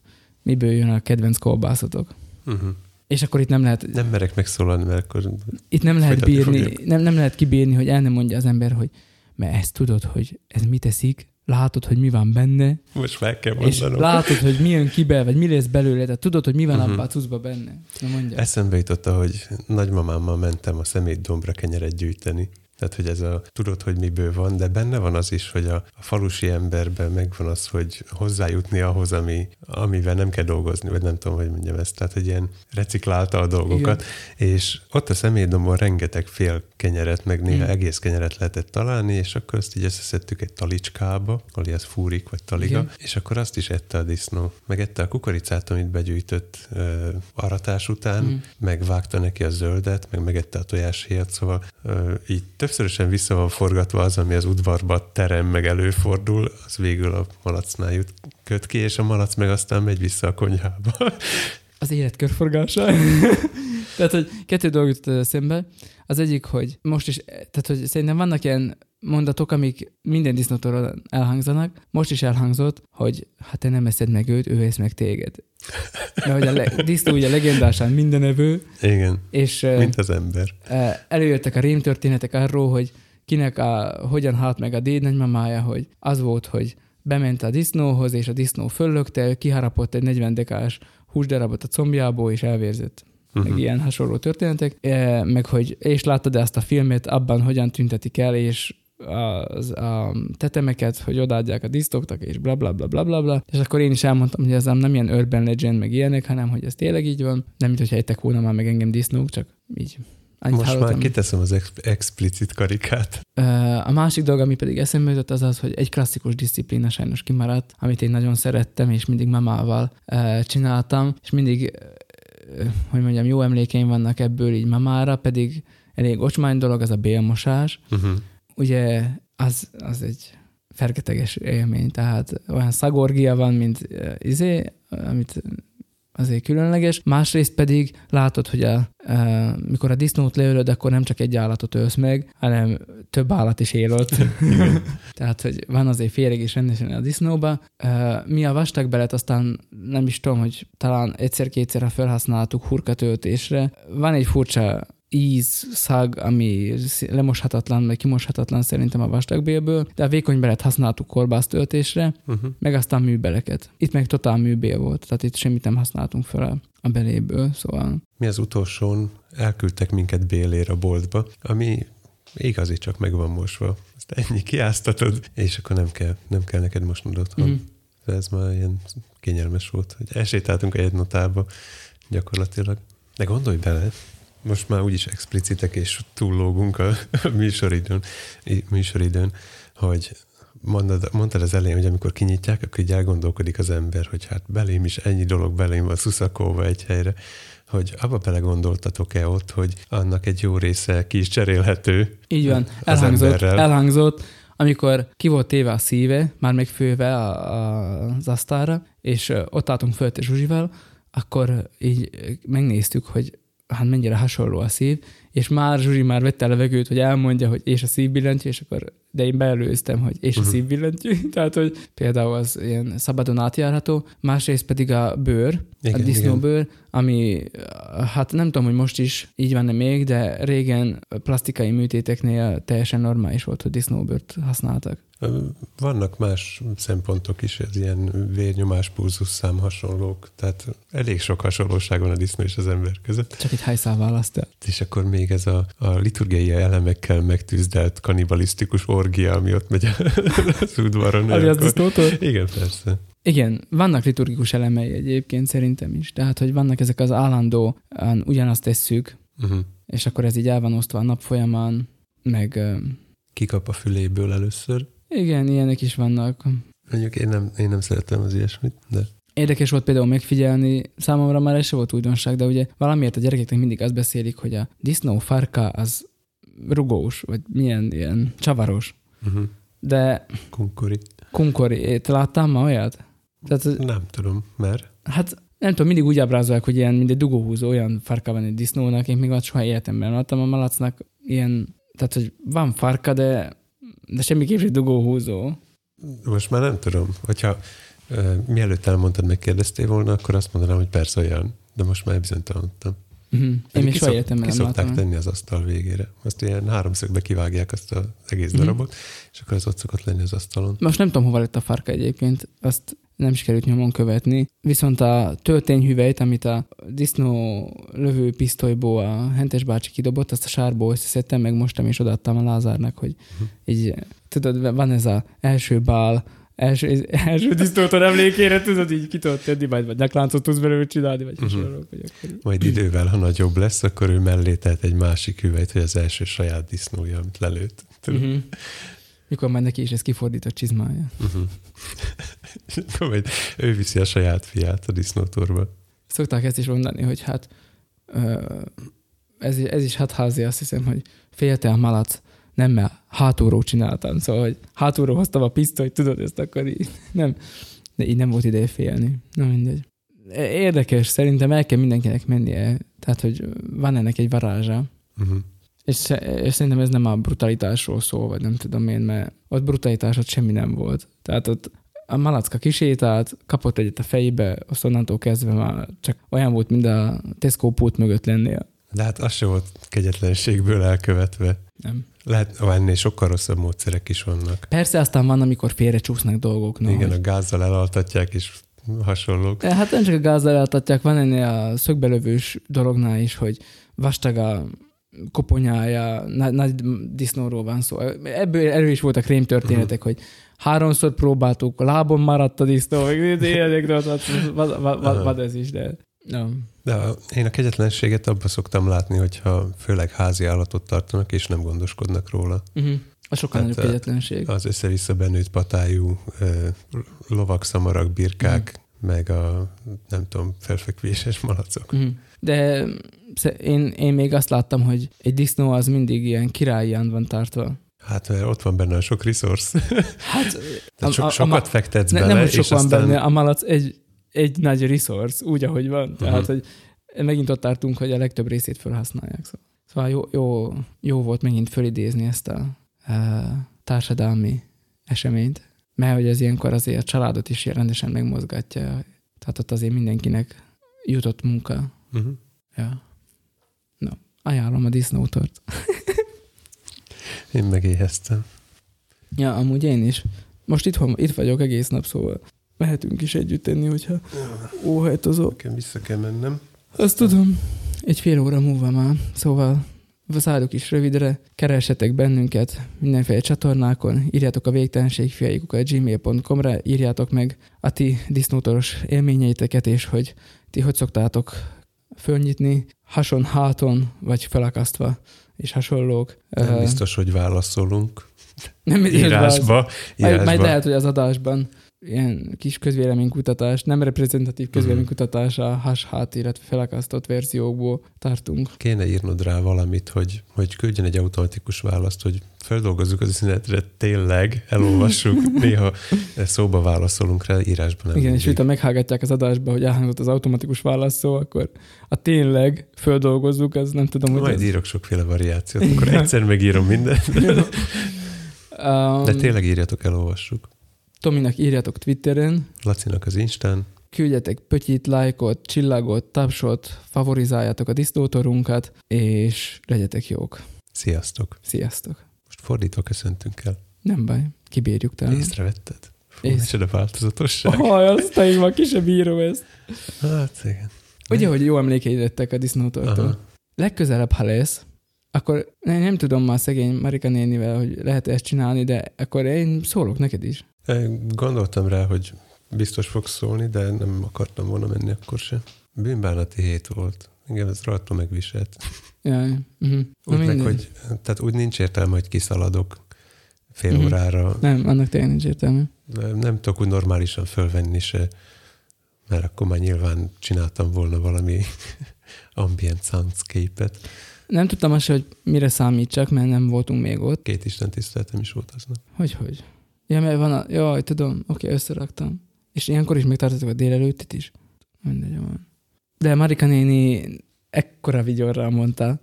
miből jön a kedvenc kolbászotok. Uh-huh. És akkor itt nem lehet... Nem merek megszólalni, mert akkor... Itt nem lehet bírni, nem, nem lehet kibírni, hogy el nem mondja az ember, hogy mert ezt tudod, hogy ez mit teszik, látod, hogy mi van benne. Most meg kell mondanom. És látod, hogy mi jön kibe, vagy mi lesz belőle, tehát tudod, hogy mi van uh-huh. abban a cuccba benne. Na mondja. Eszembe jutott, hogy nagymamámmal mentem a szemét dombra kenyeret gyűjteni, tehát, hogy ez a, tudod, hogy miből van, de benne van az is, hogy a, a falusi emberben megvan az, hogy hozzájutni ahhoz, ami, amivel nem kell dolgozni, vagy nem tudom, hogy mondjam ezt. Tehát, hogy ilyen reciklálta a dolgokat, Igen. és ott a személydomban rengeteg fél kenyeret, meg néha hmm. egész kenyeret lehetett találni, és akkor azt így összeszedtük egy talicskába, alias fúrik, vagy taliga, Igen. és akkor azt is ette a disznó. Meg ette a kukoricát, amit begyűjtött uh, aratás után, hmm. meg vágta neki a zöldet, meg megette a tojáshéjat, szóval uh, így több többszörösen vissza van forgatva az, ami az udvarba terem meg előfordul, az végül a malacnál jut, köt ki, és a malac meg aztán megy vissza a konyhába. Az élet körforgása. tehát, hogy kettő dolgot jutott szembe. Az egyik, hogy most is, tehát, hogy szerintem vannak ilyen mondatok, amik minden disznótoron elhangzanak. Most is elhangzott, hogy hát te nem eszed meg őt, ő esz meg téged. Mert hogy a le, disznó ugye legendásán mindenevő. Igen, és, mint az ember. Előjöttek a rémtörténetek arról, hogy kinek a, hogyan halt meg a déd nagymamája, hogy az volt, hogy bement a disznóhoz, és a disznó föllökte, kiharapott egy 40 dekás húsdarabot a combjából, és elvérzett. Uh-huh. Meg ilyen hasonló történetek. E, meg hogy, és láttad ezt a filmet, abban hogyan tüntetik el, és az, a tetemeket, hogy odaadják a disztoktak, és bla bla bla bla bla bla. És akkor én is elmondtam, hogy ez nem ilyen urban legend, meg ilyenek, hanem hogy ez tényleg így van. Nem, mint hogyha ettek volna már meg engem disznók, csak így Annyit Most hallottam. már kiteszem az ex- explicit karikát. A másik dolog, ami pedig eszembe jutott, az az, hogy egy klasszikus disziplína sajnos kimaradt, amit én nagyon szerettem, és mindig mamával csináltam, és mindig, hogy mondjam, jó emlékeim vannak ebből így mamára, pedig elég ocsmány dolog, az a bélmosás. Uh-huh ugye az, az egy fergeteges élmény, tehát olyan szagorgia van, mint izé, amit azért különleges. Másrészt pedig látod, hogy a, a, mikor a disznót leölöd, akkor nem csak egy állatot ölsz meg, hanem több állat is él ott. Tehát, hogy van azért féreg is rendesen a disznóba. Mi a vastagbelet aztán nem is tudom, hogy talán egyszer-kétszer, ha felhasználtuk hurkatöltésre. Van egy furcsa íz, szag, ami lemoshatatlan, vagy kimoshatatlan szerintem a vastagbélből, de a vékony belet használtuk korbásztöltésre, uh-huh. meg aztán műbeleket. Itt meg totál műbél volt, tehát itt semmit nem használtunk fel a, a beléből, szóval... Mi az utolsón elküldtek minket Bélér a boltba, ami igazi csak meg van mosva. Ezt ennyi kiáztatod, és akkor nem kell, nem kell neked mosnod otthon. Uh-huh. Ez már ilyen kényelmes volt, hogy elsétáltunk egy notába gyakorlatilag. De gondolj bele, most már úgyis explicitek és túllógunk a, műsoridőn, műsoridőn, hogy mondod, mondtad az elején, hogy amikor kinyitják, akkor így elgondolkodik az ember, hogy hát belém is ennyi dolog belém van szuszakolva egy helyre, hogy abba belegondoltatok-e ott, hogy annak egy jó része ki is cserélhető. Így van, elhangzott, elhangzott, amikor ki volt téve a szíve, már még főve a, a, az asztalra, és ott álltunk föl Zsuzsival, akkor így megnéztük, hogy hát mennyire hasonló a szív, és már Zsuzsi már vette a levegőt, hogy elmondja, hogy és a szívbillentyű, és akkor, de én beelőztem, hogy és a uh-huh. szívbillentyű, tehát, hogy például az ilyen szabadon átjárható, másrészt pedig a bőr, igen, a disznóbőr, ami, hát nem tudom, hogy most is így van-e még, de régen plastikai műtéteknél teljesen normális volt, hogy disznóbőrt használtak. Vannak más szempontok is, ez ilyen vérnyomás, pulzusszám hasonlók, tehát elég sok hasonlóság van a disznó és az ember között. Csak egy hajszál választ És akkor még ez a, a liturgiai elemekkel megtűzdelt kanibalisztikus orgia, ami ott megy az udvaron. Az disznótól? Igen, persze. Igen, vannak liturgikus elemei egyébként szerintem is. Tehát, hogy vannak ezek az állandó, ugyanazt tesszük, uh-huh. és akkor ez így el van osztva a nap folyamán, meg... Kikap a füléből először. Igen, ilyenek is vannak. Mondjuk én nem, én nem szeretem az ilyesmit, de... Érdekes volt például megfigyelni, számomra már ez se volt újdonság, de ugye valamiért a gyerekeknek mindig azt beszélik, hogy a disznó farka az rugós, vagy milyen ilyen csavaros. Uh-huh. De... Kunkori. Kunkori. Te láttál ma olyat? Tehát, nem tudom, mert? Hát nem tudom, mindig úgy ábrázolják, hogy ilyen, mint egy dugóhúzó, olyan farka van egy disznónak, én még azt soha életemben láttam a malacnak ilyen, tehát, hogy van farka, de de semmiképp egy dugóhúzó. Most már nem tudom. Hogyha uh, mielőtt elmondtad, megkérdeztél volna, akkor azt mondanám, hogy persze olyan. De most már bizonytalanodtam. Uh-huh. Én is soha életemben nem szokták tenni az asztal végére. Azt ilyen háromszögbe kivágják azt az egész uh-huh. darabot, és akkor az ott szokott lenni az asztalon. Most nem tudom, hova lett a farka egyébként. Azt nem sikerült nyomon követni. Viszont a töltényhüvelyt, amit a disznó lövő pisztolyból a Hentes bácsi kidobott, azt a sárból összeszedtem, meg mostam és odaadtam a Lázárnak, hogy uh-huh. így, tudod, van ez az első bál, első, első disznótól emlékére, tudod, így ki tudod tenni, vagy, vagy nekláncot tudsz belőle csinálni, vagy uh-huh. hasonlók. Vagy akkor... Majd idővel, ha nagyobb lesz, akkor ő mellé tehet egy másik hüvelyt, hogy az első saját disznója, amit lelőtt. Tudod? Uh-huh. Mikor már neki is ez kifordított csizmája. Uh-huh. Majd ő viszi a saját fiát a disznótorba. Szokták ezt is mondani, hogy hát ez, ez is hát házi, azt hiszem, hogy a malac, nem, mert hátulról csináltam, szóval, hogy hátulról hoztam a pisztolyt, tudod ezt akkor így, nem, de így nem volt ideje félni. Na mindegy. Érdekes, szerintem el kell mindenkinek mennie, tehát, hogy van ennek egy varázsa. Uh-huh. És, és szerintem ez nem a brutalitásról szól, vagy nem tudom én, mert ott brutalitás ott semmi nem volt. Tehát ott a malacka kisétált, kapott egyet a fejébe, azt onnantól kezdve már csak olyan volt, mint a Tesco pult mögött lennél. De hát az se volt kegyetlenségből elkövetve. Nem. Lehet, ennél sokkal rosszabb módszerek is vannak. Persze aztán van, amikor félrecsúsznak dolgok. No, Igen, hogy... a gázzal elaltatják, és hasonlók. Hát nem csak a gázzal elaltatják, van ennél a szögbelövős dolognál is, hogy vastag a koponyája, nagy, nagy disznóról van szó. Ebből erről is voltak rém történetek, uh-huh. hogy háromszor próbáltuk, a lábon maradt a disznó, ilyenekről, vad ez is, de... No. De én a kegyetlenséget abba szoktam látni, hogyha főleg házi állatot tartanak, és nem gondoskodnak róla. Uh-huh. A sokkal nagyobb kegyetlenség. Az össze-vissza benőtt patájú lovak, szamarak, birkák, uh-huh. meg a nem tudom, felfekvéses malacok. Uh-huh. De én, én még azt láttam, hogy egy disznó az mindig ilyen királyian van tartva. Hát mert ott van benne a sok resource. Hát, a, so, a, sokat a, fektetsz ne, bele, nem, hogy sok van aztán... benne, a malac egy, egy nagy resource, úgy, ahogy van. Tehát, hogy megint ott tartunk, hogy a legtöbb részét felhasználják. Szóval, szóval jó, jó, jó volt megint fölidézni ezt a, a társadalmi eseményt, mert hogy ez ilyenkor azért a családot is rendesen megmozgatja. Tehát ott azért mindenkinek jutott munka. Uh-huh. Ja. No, ajánlom a disznótort. Én megéheztem. Ja, amúgy én is. Most itt, itt vagyok egész nap, szóval mehetünk is együtt enni, hogyha óhajtozok. Nekem vissza kell mennem. Azt tudom. Egy fél óra múlva már. Szóval zárjuk is rövidre, keressetek bennünket mindenféle csatornákon, írjátok a végtelenség fiaikukat gmail.com-ra, írjátok meg a ti disznótoros élményeiteket, és hogy ti hogy szoktátok fölnyitni, hason, háton, vagy felakasztva, és hasonlók. Nem biztos, hogy válaszolunk. Nem írásba. írásba. Majd lehet, hogy az adásban ilyen kis közvéleménykutatás, nem reprezentatív mhm. közvéleménykutatás a hash hát, illetve felakasztott verziókból tartunk. Kéne írnod rá valamit, hogy, hogy küldjen egy automatikus választ, hogy feldolgozzuk az üzenetre, tényleg elolvassuk, néha szóba válaszolunk rá, írásban nem. Igen, mindig. és ha meghallgatják az adásba, hogy elhangzott az automatikus válasz szó, akkor a tényleg földolgozzuk, az nem tudom, hogy... Majd ez... írok sokféle variációt, akkor egyszer megírom mindent. De tényleg írjatok, elolvassuk. Tominak írjatok Twitteren. Lacinak az Instán. Küldjetek pötyit, lájkot, csillagot, tapsot, favorizáljátok a disznótorunkat, és legyetek jók. Sziasztok. Sziasztok. Most fordítva köszöntünk el. Nem baj, kibírjuk talán. Észrevetted? Fú, Ész... a változatosság. Haj, azt én ma ki sem bírom ezt. Hát igen. Ugye, hogy jó emlékeid lettek a disznótortól. Legközelebb, ha lesz, akkor nem tudom már szegény Marika nénivel, hogy lehet ezt csinálni, de akkor én szólok neked is. Gondoltam rá, hogy biztos fog szólni, de nem akartam volna menni akkor se. Bűnbánati hét volt. Igen, ez rajta megviselt. Jaj. Uh-huh. Úgy meg, hogy, tehát úgy nincs értelme, hogy kiszaladok fél uh-huh. órára. Nem, annak tényleg nincs értelme. Nem, nem tudok úgy normálisan fölvenni se, mert akkor már nyilván csináltam volna valami ambient soundscape-et. Nem tudtam azt, hogy mire számítsak, mert nem voltunk még ott. Két Isten tiszteletem is volt aznap. Hogy, hogy? Ja, mert van a... Jaj, tudom, oké, összeraktam. És ilyenkor is megtartottuk a délelőttit is. Mindegy, van. De Marika néni ekkora vigyorral mondta,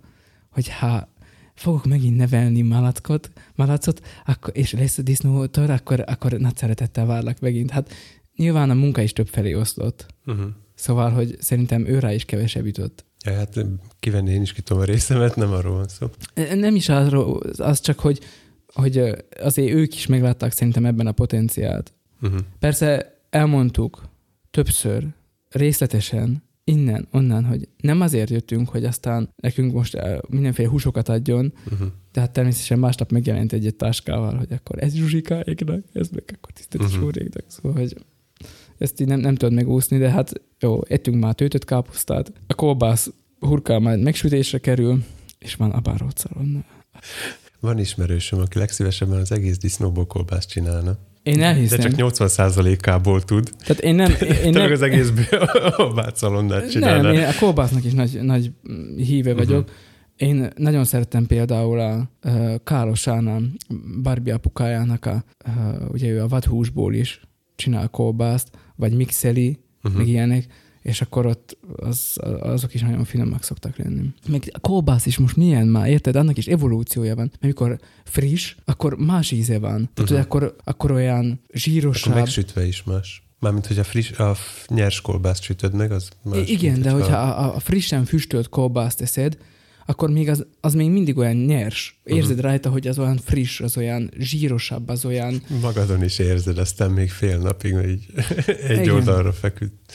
hogy ha fogok megint nevelni malackot, malacot, akkor, és lesz a disznótor, akkor, akkor nagy szeretettel várlak megint. Hát nyilván a munka is több felé oszlott. Uh-huh. Szóval, hogy szerintem ő rá is kevesebb jutott. Ja, hát kivenni én is ki a részemet, nem arról van szó. Nem is arról, az csak, hogy hogy azért ők is meglátták szerintem ebben a potenciált. Uh-huh. Persze elmondtuk többször, részletesen, innen, onnan, hogy nem azért jöttünk, hogy aztán nekünk most mindenféle húsokat adjon, uh-huh. tehát természetesen másnap megjelent egy, egy táskával, hogy akkor ez zsuzsikáéknak, ez meg akkor tisztelt uh-huh. súréknak. Szóval, hogy ezt így nem, nem tudod megúszni, de hát jó, ettünk már töltött káposztát, a kolbász hurkál majd megsütésre kerül, és van a bárócalon. Van ismerősöm, aki legszívesebben az egész disznóból kolbászt csinálna. Én elhiszem. De csak 80%-ából tud. Tehát én nem... Én nem az egészből a bácalonnát csinálna. Nem, én a kolbásznak is nagy, nagy híve vagyok. Uh-huh. Én nagyon szerettem például a uh, Kálos Ána, Barbie apukájának, a, uh, ugye ő a vadhúsból is csinál kolbászt, vagy mixeli, uh-huh. meg ilyenek és akkor ott az, azok is nagyon finomak szoktak lenni. Meg a kolbász is most milyen már, érted? Annak is evolúciója van. Mert amikor friss, akkor más íze van. Tehát, uh-huh. hogy akkor, akkor olyan zsírosabb. Akkor megsütve is más. Mármint, hogy a, friss, a nyers kolbászt sütöd meg, az más. Igen, mint, de hogyha a, a frissen füstölt kolbászt eszed, akkor még az, az még mindig olyan nyers. Érzed uh-huh. rajta, hogy az olyan friss, az olyan zsírosabb, az olyan... Magadon is érzed, aztán még fél napig hogy egy Igen. oldalra feküdt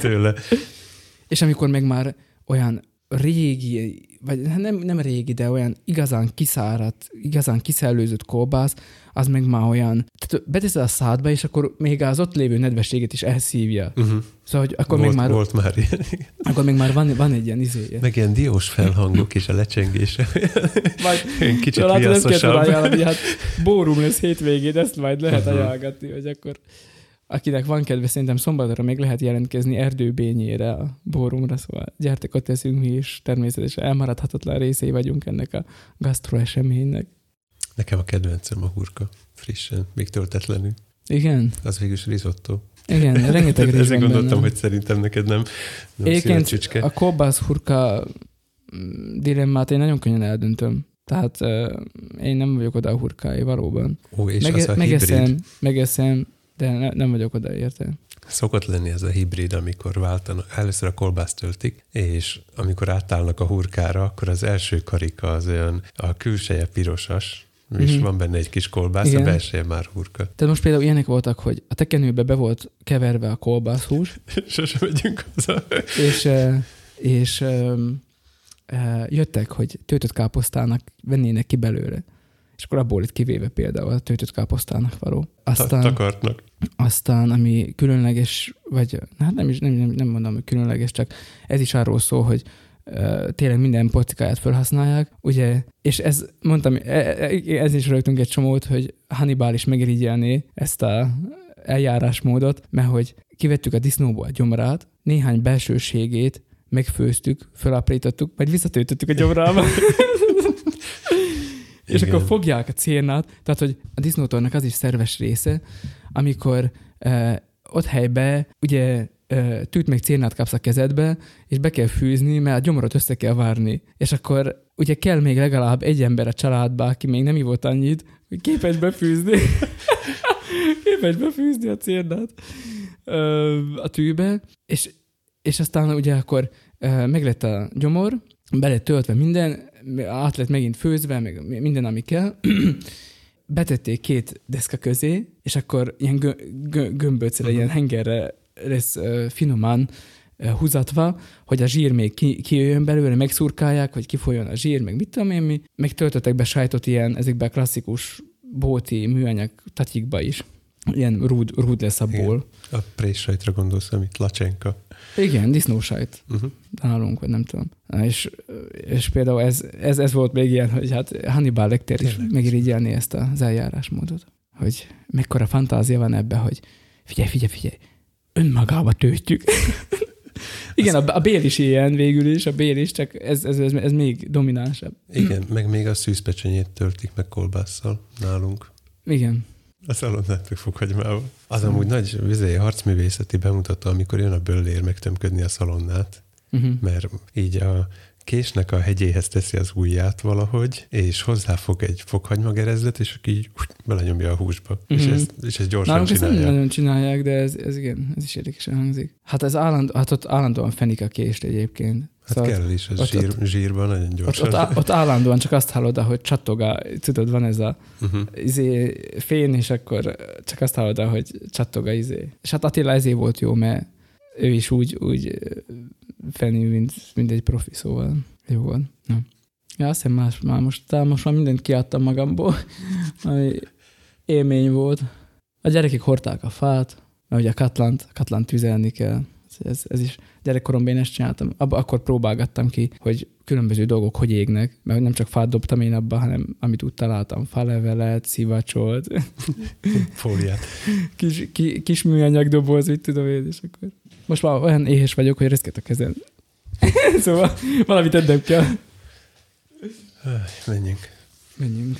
tőle. És amikor meg már olyan régi, vagy nem, nem régi, de olyan igazán kiszáradt, igazán kiszellőzött kolbász, az meg már olyan, tehát beteszed a szádba, és akkor még az ott lévő nedvességet is elszívja. Uh-huh. Szóval, hogy akkor volt, még már... Volt már ilyen. Akkor még már van, van egy ilyen izéje. Meg ilyen diós felhangok és a lecsengése. Majd, kicsit látod. Ezt ajánlani, hát bórum lesz hétvégén, ezt majd lehet ajánlatni, hogy akkor akinek van kedve, szerintem szombatra még lehet jelentkezni erdőbényére a bórumra, szóval gyertek, ott teszünk mi is, természetesen elmaradhatatlan részei vagyunk ennek a gasztroeseménynek. Nekem a kedvencem a hurka, frissen, még töltetlenül. Igen, Az végül is risotto. igen, rengeteg rész Ezért gondoltam, benne. hogy szerintem neked nem, nem szívcsücske. a kolbász hurka mm, dilemmát én nagyon könnyen eldöntöm. Tehát uh, én nem vagyok oda a hurkáé valóban. Ó, és Mege- az a hibrid. megeszem, megeszem, de ne, nem vagyok oda érte. Szokott lenni ez a hibrid, amikor váltanak, először a kolbászt töltik, és amikor átállnak a hurkára, akkor az első karika az olyan, a külseje pirosas, és Mhm. van benne egy kis kolbász, Igen. a belseje már hurka. Tehát most például ilyenek voltak, hogy a tekenőbe be volt keverve a kolbászhús, Sose megyünk haza. és, és jöttek, hogy töltött káposztának vennének ki belőle. És akkor abból itt kivéve például a töltött káposztának való. Aztán, Takartnak. aztán ami különleges, vagy hát nem is nem, nem, nem mondom, hogy különleges, csak ez is arról szól, hogy uh, tényleg minden porcikáját felhasználják, ugye, és ez, mondtam, e- e- ez is rögtünk egy csomót, hogy Hannibal is megirigyelné ezt a eljárásmódot, mert hogy kivettük a disznóból a gyomrát, néhány belsőségét megfőztük, felaprítottuk, majd visszatöltöttük a gyomrába. És Igen. akkor fogják a cérnát, tehát hogy a disznótornak az is szerves része, amikor uh, ott helybe ugye uh, tűt meg cérnát kapsz a kezedbe, és be kell fűzni, mert a gyomorot össze kell várni. És akkor ugye kell még legalább egy ember a családba, aki még nem ivott annyit, hogy képes befűzni. képes befűzni a cérnát uh, a tűbe, és, és aztán ugye akkor uh, meg lett a gyomor, be lett töltve minden, át lett megint főzve, meg minden, ami kell. Betették két deszka közé, és akkor ilyen gö- gö- gömböcre, ilyen hengerre lesz uh, finoman uh, húzatva, hogy a zsír még ki, kijöjjön belőle, megszurkálják, hogy kifolyjon a zsír, meg mit tudom én mi. Meg töltöttek be sajtot ilyen, ezekbe a klasszikus bóti műanyag tatyikba is. Ilyen rúd, rúd lesz abból. A préssajtra gondolsz, amit lacsenka. Igen, disznósajt Uh-huh. nálunk, vagy nem tudom. Na, És, és például ez, ez, ez volt még ilyen, hogy hát Hannibal Lecter is megirigyelni ezt az eljárásmódot. Hogy mekkora fantázia van ebbe, hogy figyelj, figyelj, figyelj, önmagába töltjük. Igen, a, a bél is ilyen végül is, a bél is, csak ez, ez, ez, ez még dominánsabb. Igen, meg még a szűzpecsenyét töltik meg kolbásszal nálunk. Igen. A szalonnát meg fokhagymával. Az amúgy nagy vizé, harcművészeti bemutató, amikor jön a böllér megtömködni a szalonnát, Uh-huh. mert így a késnek a hegyéhez teszi az ujját valahogy, és hozzáfog egy fokhagymagerezlet, és így belenyomja a húsba. Uh-huh. És, Mhm. ezt, és ezt gyorsan Nálunk ezt nem nagyon csinálják, de ez, ez igen, ez is érdekesen hangzik. Hát ez állandó, hát ott állandóan fenik a kést egyébként. Hát Szóval kell is, az ott- zsír, zsírban nagyon Ott, gyorsan. ott, á- ott állandóan csak azt hallod, hogy csattog a, tudod, van ez a uh-huh. izé, fén, és akkor csak azt hallod, hogy csattog a izé. És hát Attila ezért volt jó, mert ő is úgy, úgy fenni, mint, mint egy profi, szóval jó volt. Ja, ja azt hiszem más, már most, talán most már mindent kiadtam magamból, ami élmény volt. A gyerekek hordták a fát, mert ugye a katlant, a katlant tüzelni kell. Ez, ez is gyerekkoromban én ezt csináltam. Abba, akkor próbálgattam ki, hogy különböző dolgok hogy égnek, mert nem csak fát dobtam én abba, hanem amit úgy találtam, falevelet, szivacsolt, Fóliát. kis, ki, kis műanyag doboz, mit tudom én, és akkor most már olyan éhes vagyok, hogy reszket a kezem. szóval valamit ednem kell. Menjünk. Menjünk.